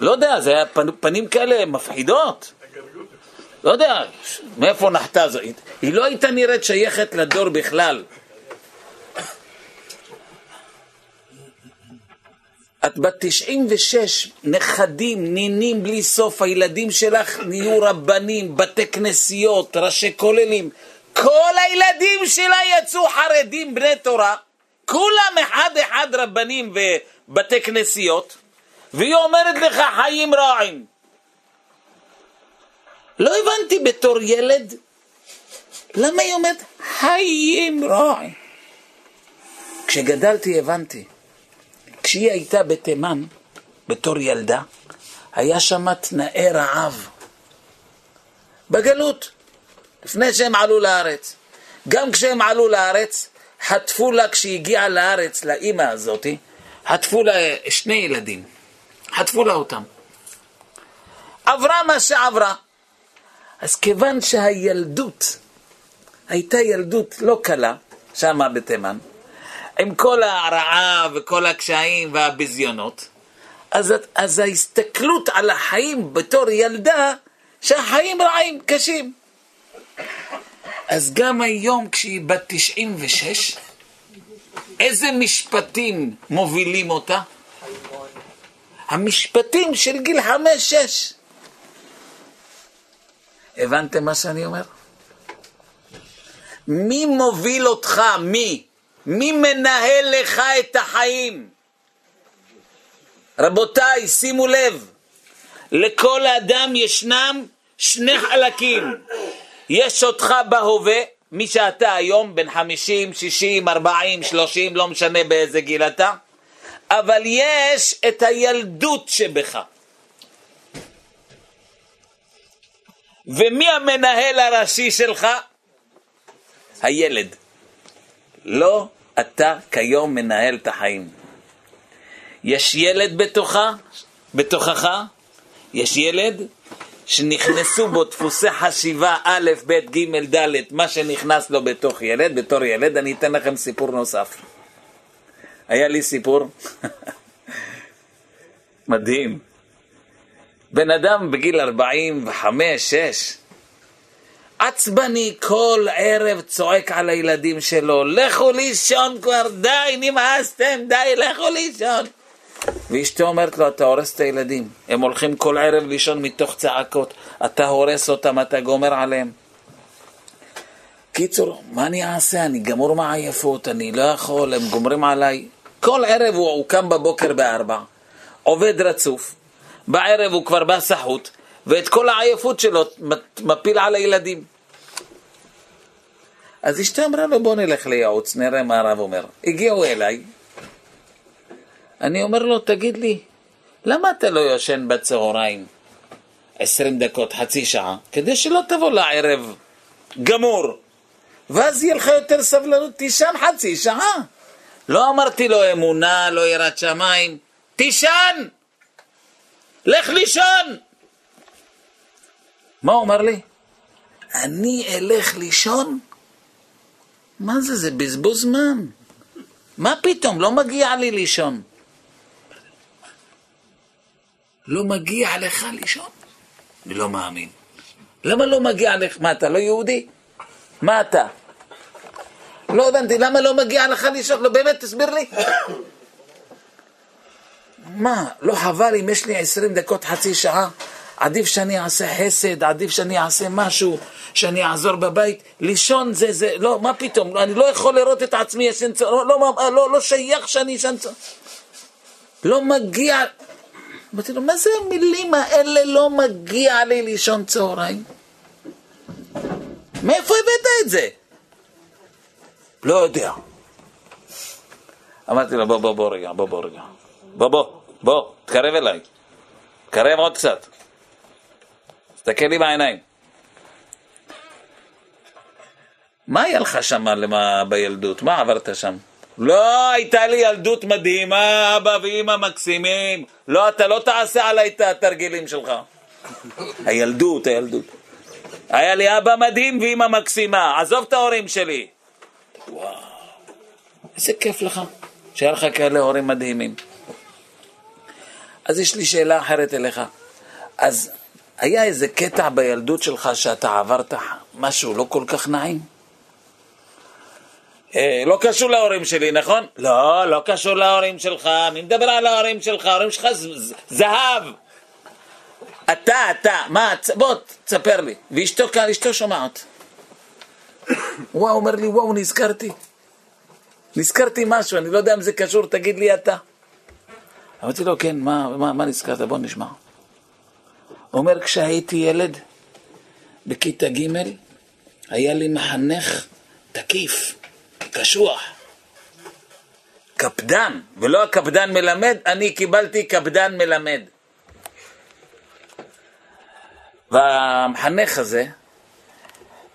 לא יודע, זה היה פנים כאלה מפחידות. לא יודע, מאיפה נחתה זו. היא לא הייתה נראית שייכת לדור בכלל. את בת 96, נכדים, נינים בלי סוף, הילדים שלך נהיו רבנים, בתי כנסיות, ראשי כוללים. כל הילדים שלה יצאו חרדים, בני תורה, כולם אחד אחד רבנים ובתי כנסיות, והיא אומרת לך חיים רעים. לא הבנתי בתור ילד, למה היא אומרת חיים רעים? כשגדלתי הבנתי. כשהיא הייתה בתימן, בתור ילדה, היה שם תנאי רעב. בגלות, לפני שהם עלו לארץ. גם כשהם עלו לארץ, חטפו לה, כשהיא הגיעה לארץ, לאימא הזאתי, חטפו לה שני ילדים. חטפו לה אותם. עברה מה שעברה. אז כיוון שהילדות הייתה ילדות לא קלה, שמה בתימן, עם כל הרעה וכל הקשיים והביזיונות, אז, אז ההסתכלות על החיים בתור ילדה, שהחיים רעים, קשים. אז גם היום כשהיא בת 96, איזה משפטים מובילים אותה? המשפטים של גיל חמש-שש. הבנתם מה שאני אומר? מי מוביל אותך? מי? מי מנהל לך את החיים? רבותיי, שימו לב, לכל אדם ישנם שני חלקים. יש אותך בהווה, מי שאתה היום, בן 50, 60, 40, 30, לא משנה באיזה גיל אתה, אבל יש את הילדות שבך. ומי המנהל הראשי שלך? הילד. לא אתה כיום מנהל את החיים. יש ילד בתוכה, בתוכך, יש ילד שנכנסו בו דפוסי חשיבה א', ב', ג', ד', מה שנכנס לו בתוך ילד, בתור ילד, אני אתן לכם סיפור נוסף. היה לי סיפור מדהים. בן אדם בגיל 45, 6, עצבני כל ערב צועק על הילדים שלו, לכו לישון כבר, די, נמאסתם, די, לכו לישון. ואשתו אומרת לו, אתה הורס את הילדים, הם הולכים כל ערב לישון מתוך צעקות, אתה הורס אותם, אתה גומר עליהם. קיצור, מה אני אעשה? אני גמור מעייפות, אני לא יכול, הם גומרים עליי. כל ערב הוא, הוא קם בבוקר בארבע, עובד רצוף, בערב הוא כבר בא סחוט, ואת כל העייפות שלו מפיל על הילדים. אז אשתו אמרה לו, בוא נלך לייעוץ, נראה מה הרב אומר. הגיעו אליי, אני אומר לו, תגיד לי, למה אתה לא יושן בצהריים עשרים דקות, חצי שעה, כדי שלא תבוא לערב גמור, ואז יהיה לך יותר סבלנות, תישן חצי שעה. לא אמרתי לו אמונה, לא יראת שמיים, תישן! לך לישון! מה הוא אמר לי? אני אלך לישון? מה זה, זה בזבוז זמן. מה פתאום, לא מגיע לי לישון. לא מגיע לך לישון? אני לא מאמין. למה לא מגיע לך? מה, אתה לא יהודי? מה אתה? לא הבנתי, למה לא מגיע לך לישון? לא, באמת, תסביר לי. מה, לא חבל אם יש לי עשרים דקות, חצי שעה? עדיף שאני אעשה חסד, עדיף שאני אעשה משהו, שאני אעזור בבית. לישון זה, זה, לא, מה פתאום, אני לא יכול לראות את עצמי ישן צהריים, לא, לא, לא, לא שייך שאני ישן צהריים. לא מגיע, אמרתי לו, מה זה המילים האלה לא מגיע לי לישון צהריים? מאיפה הבאת את זה? לא יודע. אמרתי לו, בוא, בוא, בוא רגע, בוא, בוא רגע. בוא, בוא, בוא, תקרב אליי. תקרב עוד קצת. תסתכל לי בעיניים. מה היה לך שם בילדות? מה עברת שם? לא, הייתה לי ילדות מדהימה, אבא ואימא מקסימים. לא, אתה לא תעשה עליי את התרגילים שלך. הילדות, הילדות. היה לי אבא מדהים ואימא מקסימה, עזוב את ההורים שלי. וואו, איזה כיף לך שהיה לך כאלה הורים מדהימים. אז יש לי שאלה אחרת אליך. אז היה איזה קטע בילדות שלך שאתה עברת משהו לא כל כך נעים? אה, לא קשור להורים שלי, נכון? לא, לא קשור להורים שלך, אני מדבר על ההורים שלך, ההורים שלך זהב. אתה, אתה, מה, בוא, תספר לי. ואשתו כאן, אשתו שומעת. וואו, אומר לי, וואו, נזכרתי. נזכרתי משהו, אני לא יודע אם זה קשור, תגיד לי אתה. אמרתי לו, כן, מה, מה, מה נזכרת? בוא נשמע. אומר, כשהייתי ילד, בכיתה ג', היה לי מחנך תקיף. קשוח. קפדן, ולא הקפדן מלמד, אני קיבלתי קפדן מלמד. והמחנך הזה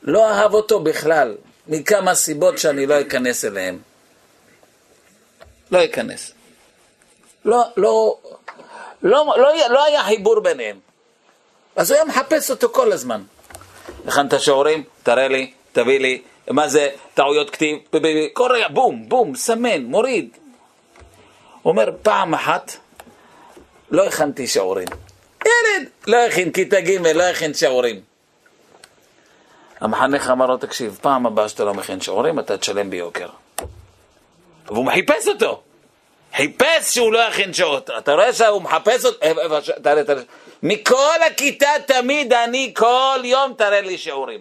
לא אהב אותו בכלל, מכמה סיבות שאני לא אכנס אליהן. לא אכנס. לא, לא, לא, לא, לא היה חיבור ביניהם. אז הוא היה מחפש אותו כל הזמן. הכנת שיעורים? תראה לי, תביא לי, מה זה טעויות כתיב? כל רגע, בום, בום, סמן, מוריד. אומר, פעם אחת לא הכנתי שיעורים. ילד לא הכין כיתה ג', לא הכין שיעורים. המחנך אמר לו, תקשיב, פעם הבאה שאתה לא מכין שיעורים, אתה תשלם ביוקר. והוא חיפש אותו. חיפש שהוא לא יכין שעות. אתה רואה שהוא מחפש אותו? מכל הכיתה תמיד אני כל יום תראה לי שיעורים.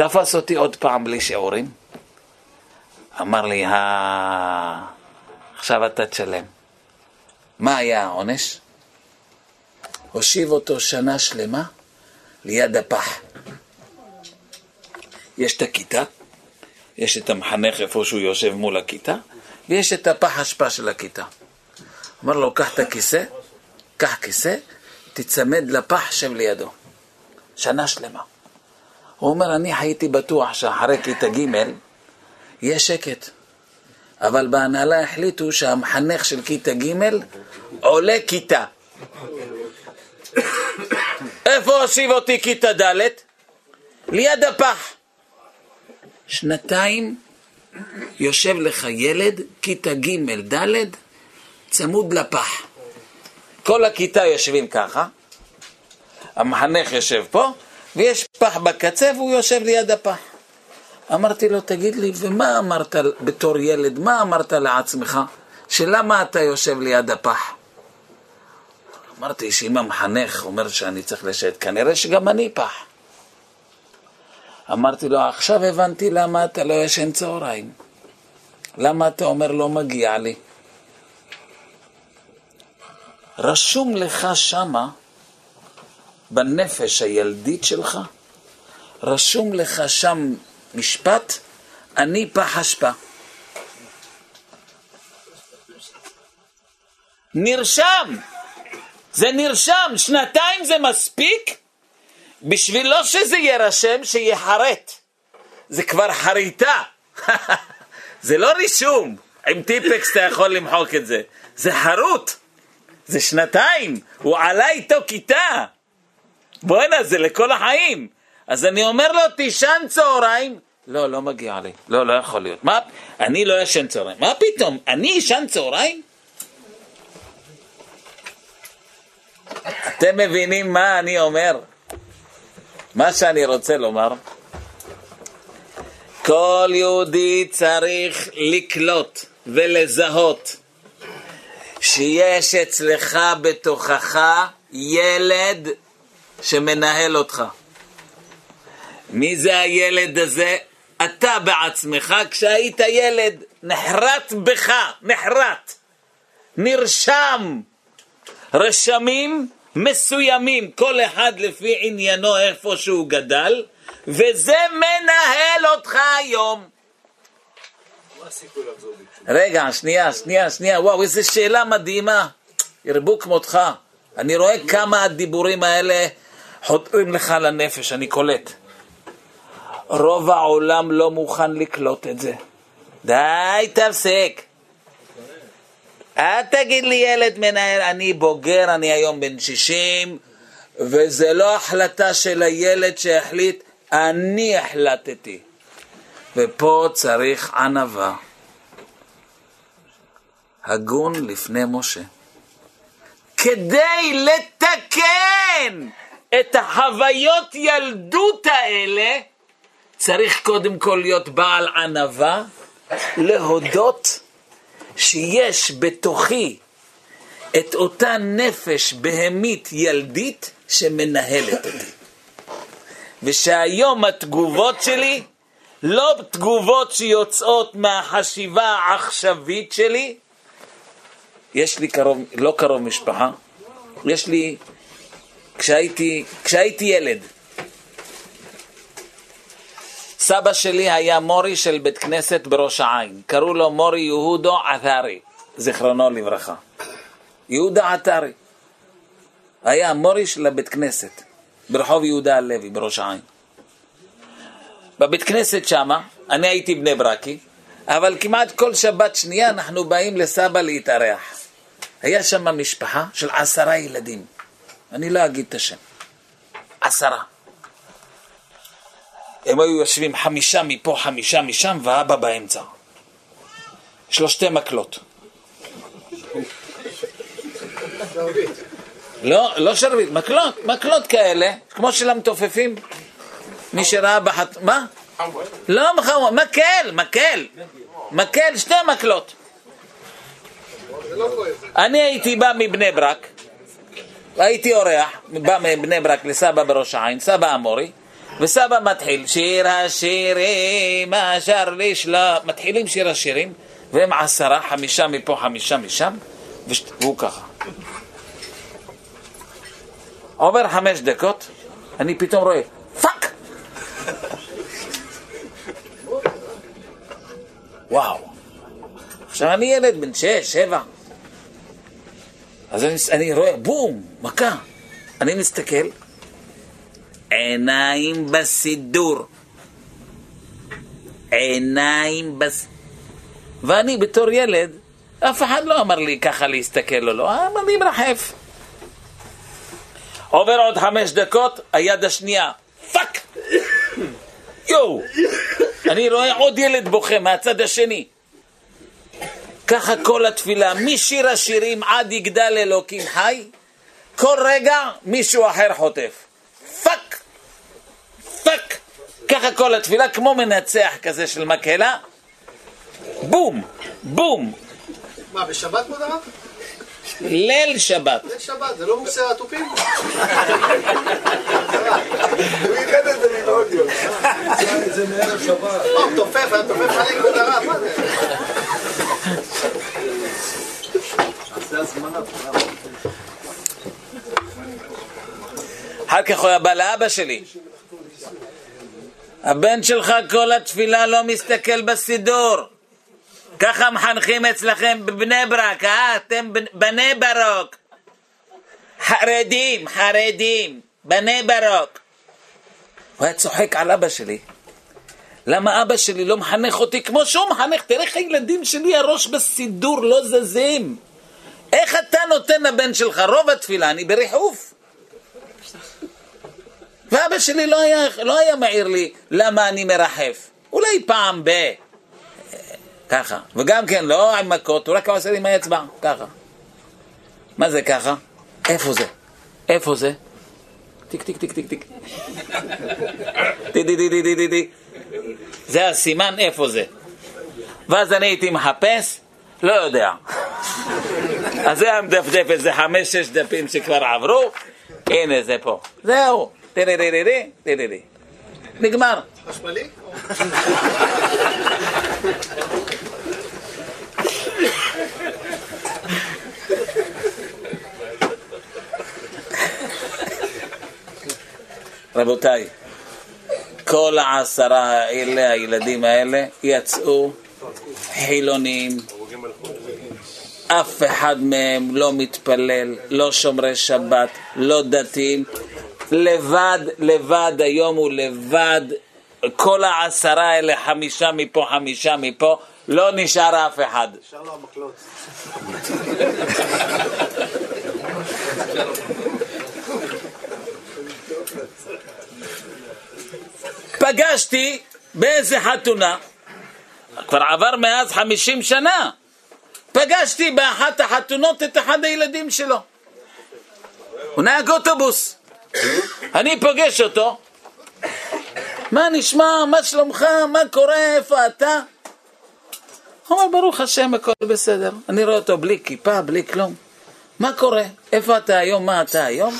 תפס אותי עוד פעם בלי שיעורים. אמר לי, אה... עכשיו אתה תשלם. מה היה העונש? הושיב אותו שנה שלמה ליד הפח. יש את הכיתה, יש את המחנך איפה שהוא יושב מול הכיתה, ויש את הפח אשפה של הכיתה. אמר לו, קח את הכיסא, קח כיסא, תצמד לפח, שב לידו. שנה שלמה. הוא אומר, אני הייתי בטוח שאחרי כיתה ג' יהיה שקט. אבל בהנהלה החליטו שהמחנך של כיתה ג' עולה כיתה. איפה הושיב אותי כיתה ד'? ליד הפח. שנתיים יושב לך ילד, כיתה ג' ד', צמוד לפח. כל הכיתה יושבים ככה, המחנך יושב פה, ויש פח בקצה והוא יושב ליד הפח. אמרתי לו, תגיד לי, ומה אמרת בתור ילד, מה אמרת לעצמך? שלמה אתה יושב ליד הפח? אמרתי שאם המחנך אומר שאני צריך לשבת, כנראה שגם אני פח. אמרתי לו, עכשיו הבנתי למה אתה לא ישן צהריים. למה אתה אומר לא מגיע לי? רשום לך שמה, בנפש הילדית שלך, רשום לך שם משפט, אני פח אשפה. נרשם, זה נרשם, שנתיים זה מספיק בשביל לא שזה יירשם, שיחרט. זה כבר חריטה. זה לא רישום. עם טיפקס אתה יכול למחוק את זה. זה חרוט. זה שנתיים. הוא עלה איתו כיתה. בואנה, זה לכל החיים. אז אני אומר לו, תישן צהריים. לא, לא מגיע לי. לא, לא יכול להיות. מה? אני לא ישן צהריים. מה פתאום? אני ישן צהריים? אתם מבינים מה אני אומר? מה שאני רוצה לומר, כל יהודי צריך לקלוט ולזהות שיש אצלך בתוכך ילד שמנהל אותך. מי זה הילד הזה? אתה בעצמך, כשהיית ילד, נחרט בך, נחרט, נרשם, רשמים מסוימים, כל אחד לפי עניינו איפה שהוא גדל, וזה מנהל אותך היום. רגע, שנייה, שנייה, שנייה, וואו, איזו שאלה מדהימה. ירבו כמותך. אני רואה כמה הדיבורים האלה חותרים לך לנפש, אני קולט. רוב העולם לא מוכן לקלוט את זה. די, תפסיק. אל תגיד לי ילד מנהל, אני בוגר, אני היום בן 60, וזה לא החלטה של הילד שהחליט, אני החלטתי. ופה צריך ענווה. הגון לפני משה. כדי לתקן את החוויות ילדות האלה, צריך קודם כל להיות בעל ענווה, להודות שיש בתוכי את אותה נפש בהמית ילדית שמנהלת אותי. ושהיום התגובות שלי לא תגובות שיוצאות מהחשיבה העכשווית שלי, יש לי קרוב, לא קרוב משפחה, יש לי, כשהייתי, כשהייתי ילד, סבא שלי היה מורי של בית כנסת בראש העין, קראו לו מורי יהודו עתרי, זיכרונו לברכה. יהודה עתרי. היה מורי של הבית כנסת, ברחוב יהודה הלוי, בראש העין. בבית כנסת שמה, אני הייתי בני ברקי, אבל כמעט כל שבת שנייה אנחנו באים לסבא להתארח. היה שם משפחה של עשרה ילדים, אני לא אגיד את השם, עשרה. הם היו יושבים חמישה מפה, חמישה משם, ואבא באמצע. יש לו שתי מקלות. לא, לא שרביט, מקלות, מקלות כאלה, כמו של המתופפים. מי שראה בחת... מה? לא מקל, מקל. מקל, שתי מקלות. אני הייתי בא מבני ברק, הייתי אורח, בא מבני ברק לסבא בראש העין, סבא אמורי, וסבא מתחיל שיר השירים אשר לשלה, מתחילים שיר השירים, והם עשרה, חמישה מפה, חמישה משם, והוא ככה. עובר חמש דקות, אני פתאום רואה, פאק! וואו. עכשיו אני ילד בן שש, שבע. אז אני, אני רואה, בום, מכה. אני מסתכל, עיניים בסידור. עיניים בס... ואני בתור ילד, אף אחד לא אמר לי ככה להסתכל או לא, אמר לי מרחף. עובר עוד חמש דקות, היד השנייה, פאק! יואו! אני רואה עוד ילד בוכה מהצד השני. ככה כל התפילה, משיר השירים עד יגדל אלוקים חי, כל רגע מישהו אחר חוטף. פאק! פאק! ככה כל התפילה, כמו מנצח כזה של מקהלה, בום! בום! מה, בשבת הרב? ליל שבת. ליל שבת, זה לא מוסר התופים? הוא איחד את זה מלאודיו. זה מערב שבת. לא, תופף, היה תופף עלי כבוד הרב, מה זה? אחר כך הוא היה בא לאבא שלי. הבן שלך כל התפילה לא מסתכל בסידור. ככה מחנכים אצלכם בבני ברק, אה? אתם בנ- בני ברוק. חרדים, חרדים, בני ברוק. הוא היה צוחק על אבא שלי. למה אבא שלי לא מחנך אותי כמו שהוא מחנך? תראה איך הילדים שלי הראש בסידור לא זזים. איך אתה נותן לבן שלך רוב התפילה? אני בריחוף. ואבא שלי לא היה, לא היה מעיר לי למה אני מרחף. אולי פעם ב... ככה. וגם כן, לא עם מכות, הוא רק עושה לי עם האצבע, ככה. מה זה ככה? איפה זה? איפה זה? טיק טיק טיק טיק טיק. טי די די די די די. זה הסימן איפה זה. ואז אני הייתי מחפש, לא יודע. אז זה היה מדפדף איזה חמש-שש דפים שכבר עברו, הנה זה פה. זהו. טי די די די די די. נגמר. חשמלי? רבותיי, כל העשרה האלה, הילדים האלה, יצאו חילונים. אף אחד מהם לא מתפלל, לא שומרי שבת, לא דתיים. לבד, לבד, היום הוא לבד. כל העשרה האלה, חמישה מפה, חמישה מפה, לא נשאר אף אחד. נשאר לו המקלות. פגשתי באיזה חתונה, כבר עבר מאז חמישים שנה, פגשתי באחת החתונות את אחד הילדים שלו. הוא נהג אוטובוס. אני פוגש אותו, מה נשמע, מה שלומך, מה קורה, איפה אתה? הוא אומר, ברוך השם, הכל בסדר. אני רואה אותו בלי כיפה, בלי כלום. מה קורה? איפה אתה היום? מה אתה היום?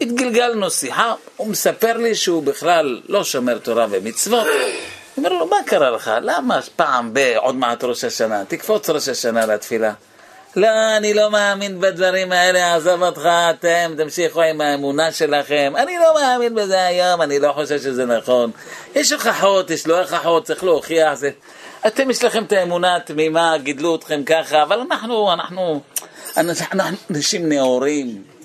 התגלגלנו שיחה, הוא מספר לי שהוא בכלל לא שומר תורה ומצוות. אני אומר לו, מה קרה לך? למה פעם ב... עוד מעט ראש השנה, תקפוץ ראש השנה לתפילה. לא, אני לא מאמין בדברים האלה, עזוב אותך, אתם תמשיכו עם האמונה שלכם. אני לא מאמין בזה היום, אני לא חושב שזה נכון. יש הוכחות, יש לא הוכחות, צריך להוכיח. זה... אתם יש לכם את האמונה התמימה, גידלו אתכם ככה, אבל אנחנו, אנחנו, אנחנו אנשים נאורים.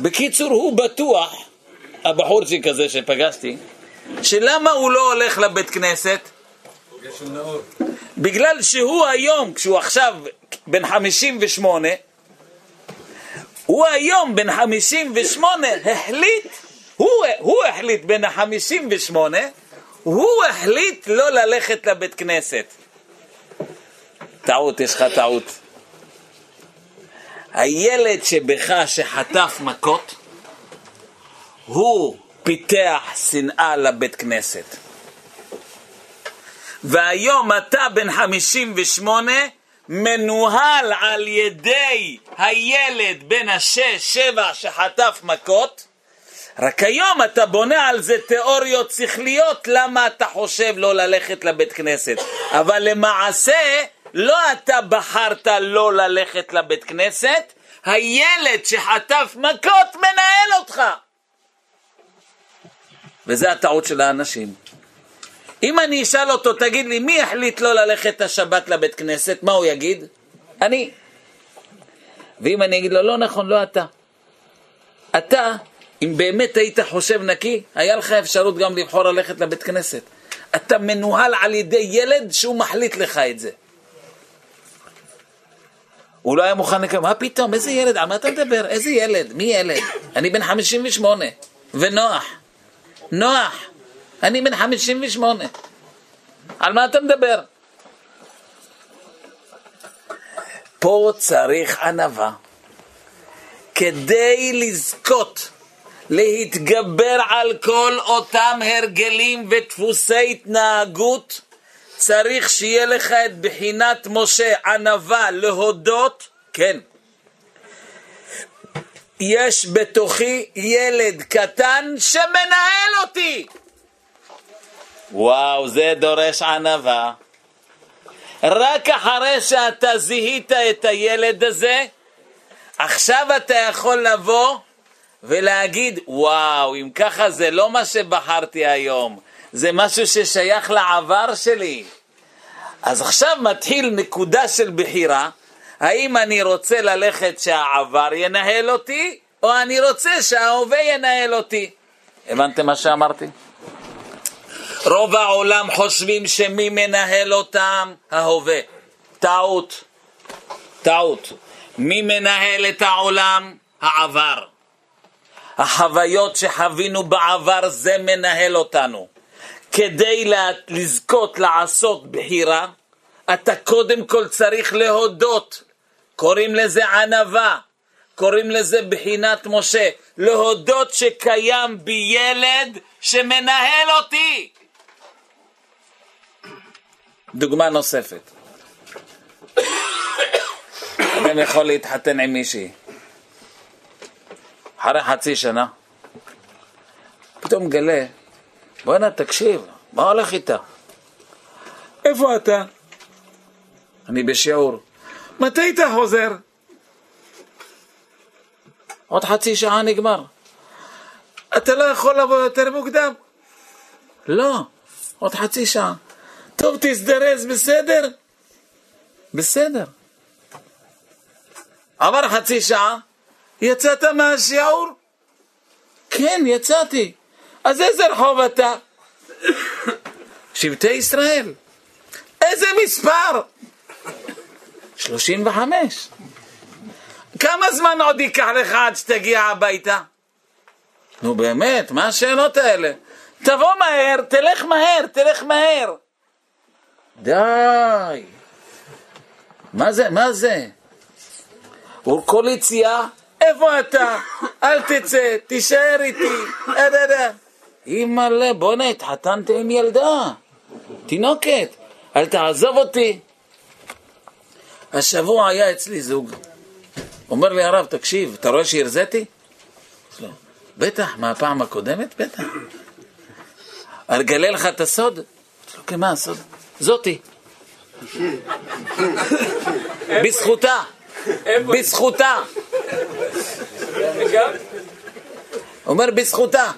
בקיצור, הוא בטוח, הבחורצ'יק הזה שפגשתי, שלמה הוא לא הולך לבית כנסת? בגלל שהוא היום, כשהוא עכשיו בן 58, הוא היום בן 58 החליט, הוא, הוא החליט בן ה-58, הוא החליט לא ללכת לבית כנסת. טעות, יש לך טעות. הילד שבך שחטף מכות, הוא פיתח שנאה לבית כנסת. והיום אתה בן 58 מנוהל על ידי הילד בן השש, שבע שחטף מכות, רק היום אתה בונה על זה תיאוריות שכליות למה אתה חושב לא ללכת לבית כנסת. אבל למעשה, לא אתה בחרת לא ללכת לבית כנסת, הילד שחטף מכות מנהל אותך. וזה הטעות של האנשים. אם אני אשאל אותו, תגיד לי, מי החליט לא ללכת השבת לבית כנסת? מה הוא יגיד? אני. ואם אני אגיד לו, לא נכון, לא אתה. אתה, אם באמת היית חושב נקי, היה לך אפשרות גם לבחור ללכת לבית כנסת. אתה מנוהל על ידי ילד שהוא מחליט לך את זה. הוא לא היה מוכן לקרוא, מה פתאום, איזה ילד, על מה אתה מדבר? איזה ילד? מי ילד? אני בן 58, ונוח. נוח. אני בן 58. על מה אתה מדבר? פה צריך ענווה. כדי לזכות להתגבר על כל אותם הרגלים ודפוסי התנהגות, צריך שיהיה לך את בחינת משה, ענווה, להודות, כן. יש בתוכי ילד קטן שמנהל אותי. וואו, זה דורש ענווה. רק אחרי שאתה זיהית את הילד הזה, עכשיו אתה יכול לבוא ולהגיד, וואו, אם ככה זה לא מה שבחרתי היום, זה משהו ששייך לעבר שלי. אז עכשיו מתחיל נקודה של בחירה, האם אני רוצה ללכת שהעבר ינהל אותי, או אני רוצה שההווה ינהל אותי. הבנתם מה שאמרתי? רוב העולם חושבים שמי מנהל אותם? ההווה. טעות. טעות. מי מנהל את העולם? העבר. החוויות שחווינו בעבר זה מנהל אותנו. כדי לזכות לעשות בחירה, אתה קודם כל צריך להודות. קוראים לזה ענווה, קוראים לזה בחינת משה. להודות שקיים בי ילד שמנהל אותי. דוגמה נוספת. אדם יכול להתחתן עם מישהי. אחרי חצי שנה, פתאום גלה, בואנה, תקשיב, מה הולך איתה? איפה אתה? אני בשיעור. מתי אתה חוזר? עוד חצי שעה נגמר. אתה לא יכול לבוא יותר מוקדם? לא, עוד חצי שעה. טוב, תזדרז, בסדר? בסדר. עבר חצי שעה, יצאת מהשיעור? כן, יצאתי. אז איזה רחוב אתה? שבטי ישראל. איזה מספר? 35. כמה זמן עוד ייקח לך עד שתגיע הביתה? נו באמת, מה השאלות האלה? תבוא מהר, תלך מהר, תלך מהר. די. מה זה? מה זה? כל יציאה, איפה אתה? אל תצא, תישאר איתי. אימא'לה, בואנה, התחתנתי עם ילדה, תינוקת, אל תעזוב אותי. השבוע היה אצלי זוג. אומר לי הרב, תקשיב, אתה רואה שהרזיתי? לא. בטח, מהפעם הקודמת? בטח. אגלה לך את הסוד? לא, כן, מה הסוד? זאתי. בזכותה. בזכותה. אומר, בזכותה.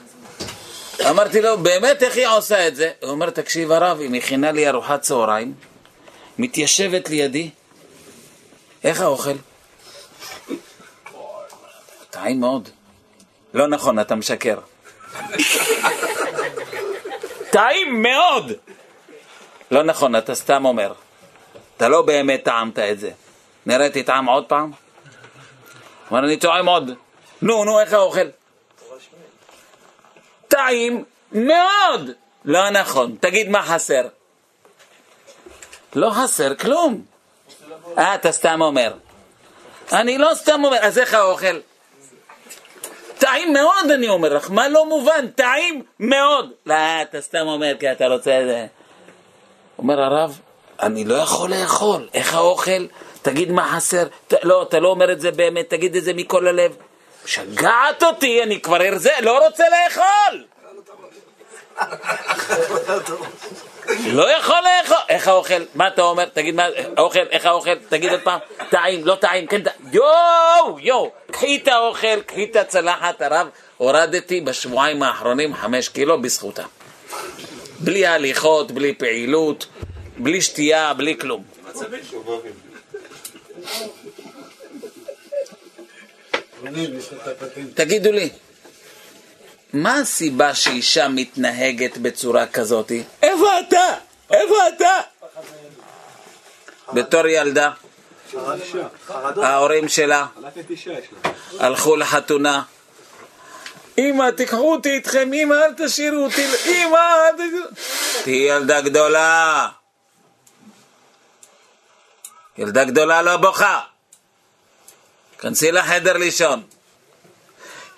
אמרתי לו, באמת, איך היא עושה את זה? הוא אומר, תקשיב הרב, היא מכינה לי ארוחת צהריים, מתיישבת לידי, איך האוכל? טעים מאוד. לא נכון, אתה משקר. טעים מאוד! לא נכון, אתה סתם אומר. אתה לא באמת טעמת את זה. נראה, תטעם עוד פעם? אומר, אני טועם עוד. נו, נו, איך האוכל? טעים מאוד! לא נכון. תגיד מה חסר. לא חסר כלום. אה, אתה סתם אומר. אני לא סתם אומר, אז איך האוכל? טעים מאוד, אני אומר לך, מה לא מובן? טעים מאוד. לא, אתה סתם אומר כי אתה רוצה את זה. אומר הרב, אני לא יכול לאכול, איך האוכל? תגיד מה חסר. ת, לא, אתה לא אומר את זה באמת, תגיד את זה מכל הלב. שגעת אותי, אני כבר ארזה, לא רוצה לאכול! לא יכול לאכול. איך האוכל? מה אתה אומר? תגיד מה, האוכל, איך האוכל? תגיד עוד פעם. טעים, לא טעים, כן טעים. יואו, יואו. קחי את האוכל, קחי את הצלחת, הרב. הורדתי בשבועיים האחרונים חמש קילו בזכותה. בלי הליכות, בלי פעילות, בלי שתייה, בלי כלום. תגידו לי, מה הסיבה שאישה מתנהגת בצורה כזאת? איפה אתה? איפה אתה? בתור ילדה, ההורים שלה הלכו לחתונה. אמא, תיקחו אותי איתכם, אמא, אל תשאירו אותי, אמא, אל תשאירו... תהיי ילדה גדולה. ילדה גדולה לא בוכה. כנסי לחדר לישון.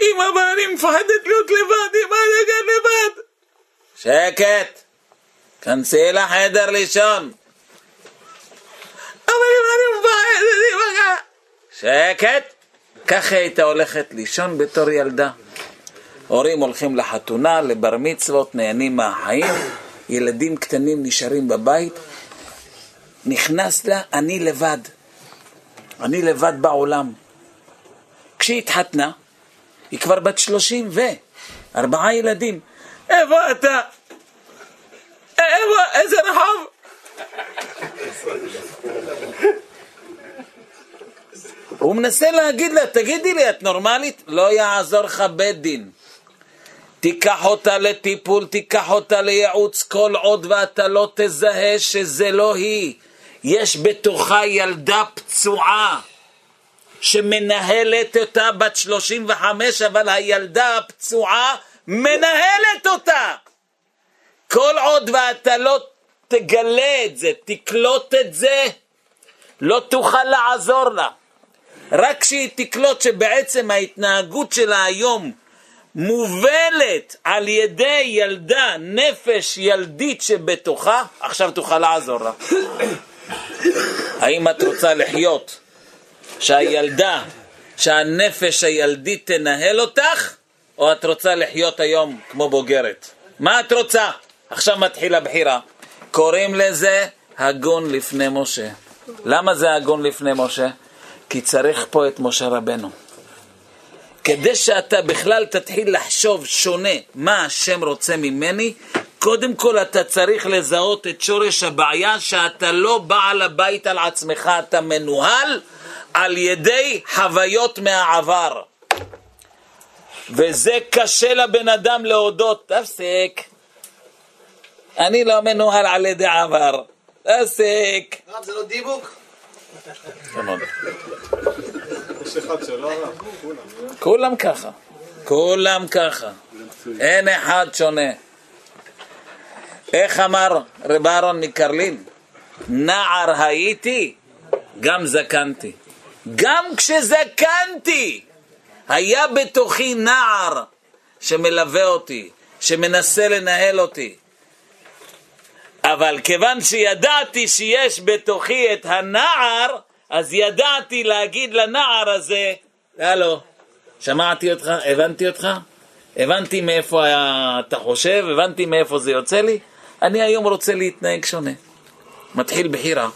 אמא, אבל אני מפחדת להיות לבד, אמא, אני אגן לבד. שקט. כנסי לחדר לישון. אבל אמא, אני מפחדת, אמא. שקט. ככה הייתה הולכת לישון בתור ילדה. הורים הולכים לחתונה, לבר מצוות, נהנים מהחיים, ילדים קטנים נשארים בבית. נכנס לה, אני לבד. אני לבד בעולם. כשהיא התחתנה, היא כבר בת שלושים ו... ארבעה ילדים. איפה אתה? איפה? איזה רחוב? הוא מנסה להגיד לה, תגידי לי, את נורמלית? לא יעזור לך בית דין. תיקח אותה לטיפול, תיקח אותה לייעוץ, כל עוד ואתה לא תזהה שזה לא היא. יש בתוכה ילדה פצועה שמנהלת אותה בת 35, אבל הילדה הפצועה מנהלת אותה. כל עוד ואתה לא תגלה את זה, תקלוט את זה, לא תוכל לעזור לה. רק כשהיא תקלוט שבעצם ההתנהגות שלה היום מובלת על ידי ילדה, נפש ילדית שבתוכה, עכשיו תוכל לעזור לה. האם את רוצה לחיות שהילדה, שהנפש הילדית תנהל אותך, או את רוצה לחיות היום כמו בוגרת? מה את רוצה? עכשיו מתחילה בחירה. קוראים לזה הגון לפני משה. למה זה הגון לפני משה? כי צריך פה את משה רבנו. כדי שאתה בכלל תתחיל לחשוב שונה מה השם רוצה ממני, קודם כל אתה צריך לזהות את שורש הבעיה שאתה לא בעל הבית על עצמך, אתה מנוהל על ידי חוויות מהעבר. וזה קשה לבן אדם להודות, תפסיק. אני לא מנוהל על ידי עבר. תפסיק. זה לא דיבוק? כולם ככה. כולם ככה. אין אחד שונה. איך אמר רב אהרון מקרלין? נער הייתי, גם זקנתי. גם כשזקנתי, היה בתוכי נער שמלווה אותי, שמנסה לנהל אותי. אבל כיוון שידעתי שיש בתוכי את הנער, אז ידעתי להגיד לנער הזה, הלו, שמעתי אותך, הבנתי אותך, הבנתי מאיפה אתה חושב, הבנתי מאיפה זה יוצא לי, אני היום רוצה להתנהג שונה. מתחיל בחירה.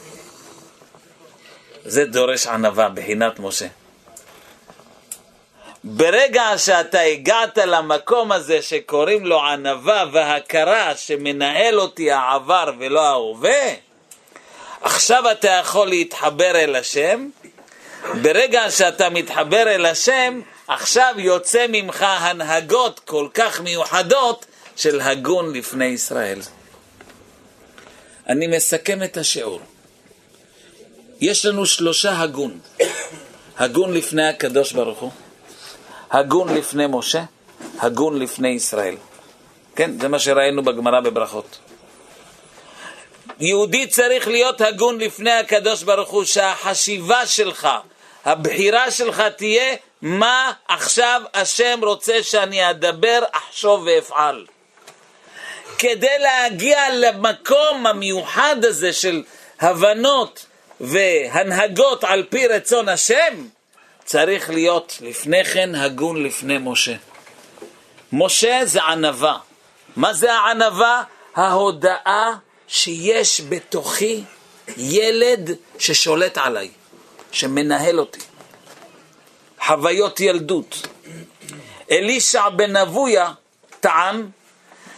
זה דורש ענווה, בחינת משה. ברגע שאתה הגעת למקום הזה שקוראים לו ענווה והכרה שמנהל אותי העבר ולא ההווה, עכשיו אתה יכול להתחבר אל השם. ברגע שאתה מתחבר אל השם, עכשיו יוצא ממך הנהגות כל כך מיוחדות של הגון לפני ישראל. אני מסכם את השיעור. יש לנו שלושה הגון. הגון לפני הקדוש ברוך הוא, הגון לפני משה, הגון לפני ישראל. כן, זה מה שראינו בגמרא בברכות. יהודי צריך להיות הגון לפני הקדוש ברוך הוא, שהחשיבה שלך, הבחירה שלך תהיה מה עכשיו השם רוצה שאני אדבר, אחשוב ואפעל. כדי להגיע למקום המיוחד הזה של הבנות והנהגות על פי רצון השם, צריך להיות לפני כן הגון לפני משה. משה זה ענווה. מה זה הענווה? ההודעה שיש בתוכי ילד ששולט עליי, שמנהל אותי. חוויות ילדות. אלישע בן אבויה טען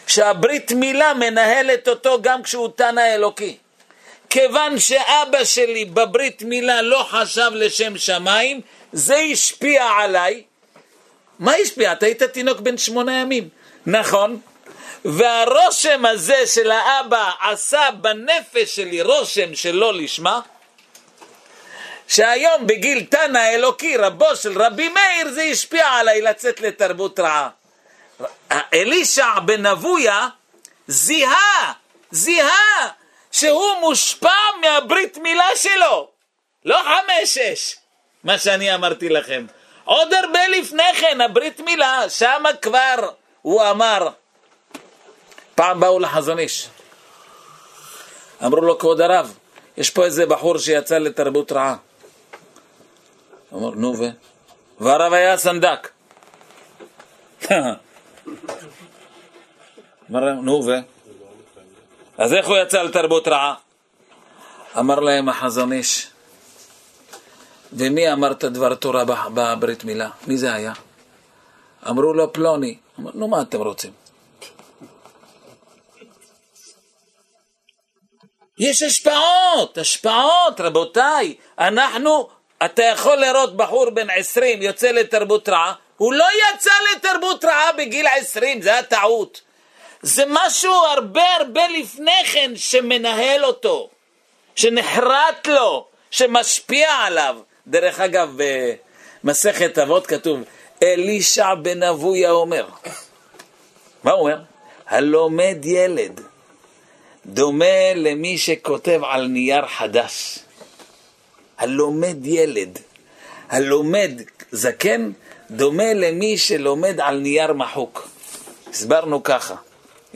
שהברית מילה מנהלת אותו גם כשהוא תנא אלוקי. כיוון שאבא שלי בברית מילה לא חשב לשם שמיים, זה השפיע עליי. מה השפיע? אתה היית תינוק בן שמונה ימים. נכון. והרושם הזה של האבא עשה בנפש שלי רושם שלא לשמה, שהיום בגיל תנא אלוקי, רבו של רבי מאיר, זה השפיע עליי לצאת לתרבות רעה. אלישע בן אבויה זיהה, זיהה שהוא מושפע מהברית מילה שלו. לא חמש-שש, מה שאני אמרתי לכם. עוד הרבה לפני כן, הברית מילה, שמה כבר הוא אמר. פעם באו לחזון איש. אמרו לו, כבוד הרב, יש פה איזה בחור שיצא לתרבות רעה. אמר, נו ו... והרב היה סנדק. אמר נו ו... אז איך הוא יצא לתרבות רעה? אמר להם החזון איש, ומי אמר את דבר תורה בברית מילה? מי זה היה? אמרו לו פלוני. אמר, נו מה אתם רוצים? יש השפעות, השפעות, רבותיי. אנחנו, אתה יכול לראות בחור בן עשרים יוצא לתרבות רעה, הוא לא יצא לתרבות רעה בגיל עשרים, זה הטעות. זה משהו הרבה הרבה לפני כן שמנהל אותו, שנחרט לו, שמשפיע עליו. דרך אגב, במסכת אבות כתוב, אלישע בן אבויה אומר. מה הוא אומר? הלומד ילד דומה למי שכותב על נייר חדש. הלומד ילד, הלומד זקן, דומה למי שלומד על נייר מחוק. הסברנו ככה.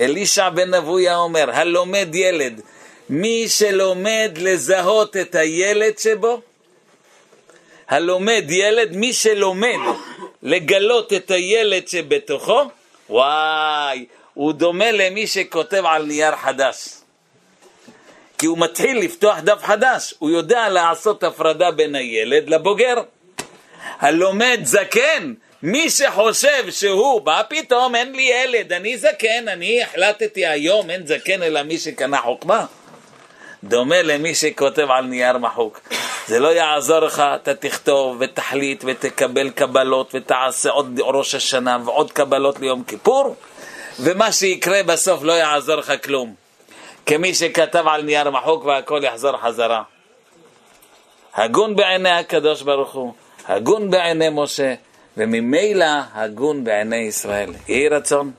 אלישע בן אבויה אומר, הלומד ילד, מי שלומד לזהות את הילד שבו, הלומד ילד, מי שלומד לגלות את הילד שבתוכו, וואי, הוא דומה למי שכותב על נייר חדש. כי הוא מתחיל לפתוח דף חדש, הוא יודע לעשות הפרדה בין הילד לבוגר. הלומד זקן, מי שחושב שהוא, בא פתאום, אין לי ילד, אני זקן, אני החלטתי היום, אין זקן אלא מי שקנה חוכמה. דומה למי שכותב על נייר מחוק. זה לא יעזור לך, אתה תכתוב ותחליט ותקבל קבלות ותעשה עוד ראש השנה ועוד קבלות ליום כיפור, ומה שיקרה בסוף לא יעזור לך כלום. כמי שכתב על נייר מחוק והכל יחזור חזרה. הגון בעיני הקדוש ברוך הוא, הגון בעיני משה, וממילא הגון בעיני ישראל. יהי רצון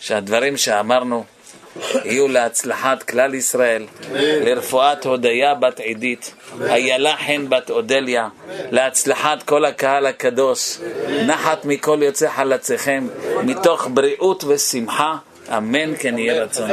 שהדברים שאמרנו יהיו להצלחת כלל ישראל, לרפואת הודיה בת עדית, איילה חן בת אודליה, להצלחת כל הקהל הקדוש, נחת מכל יוצא חלציכם, מתוך בריאות ושמחה, אמן כן יהיה רצון.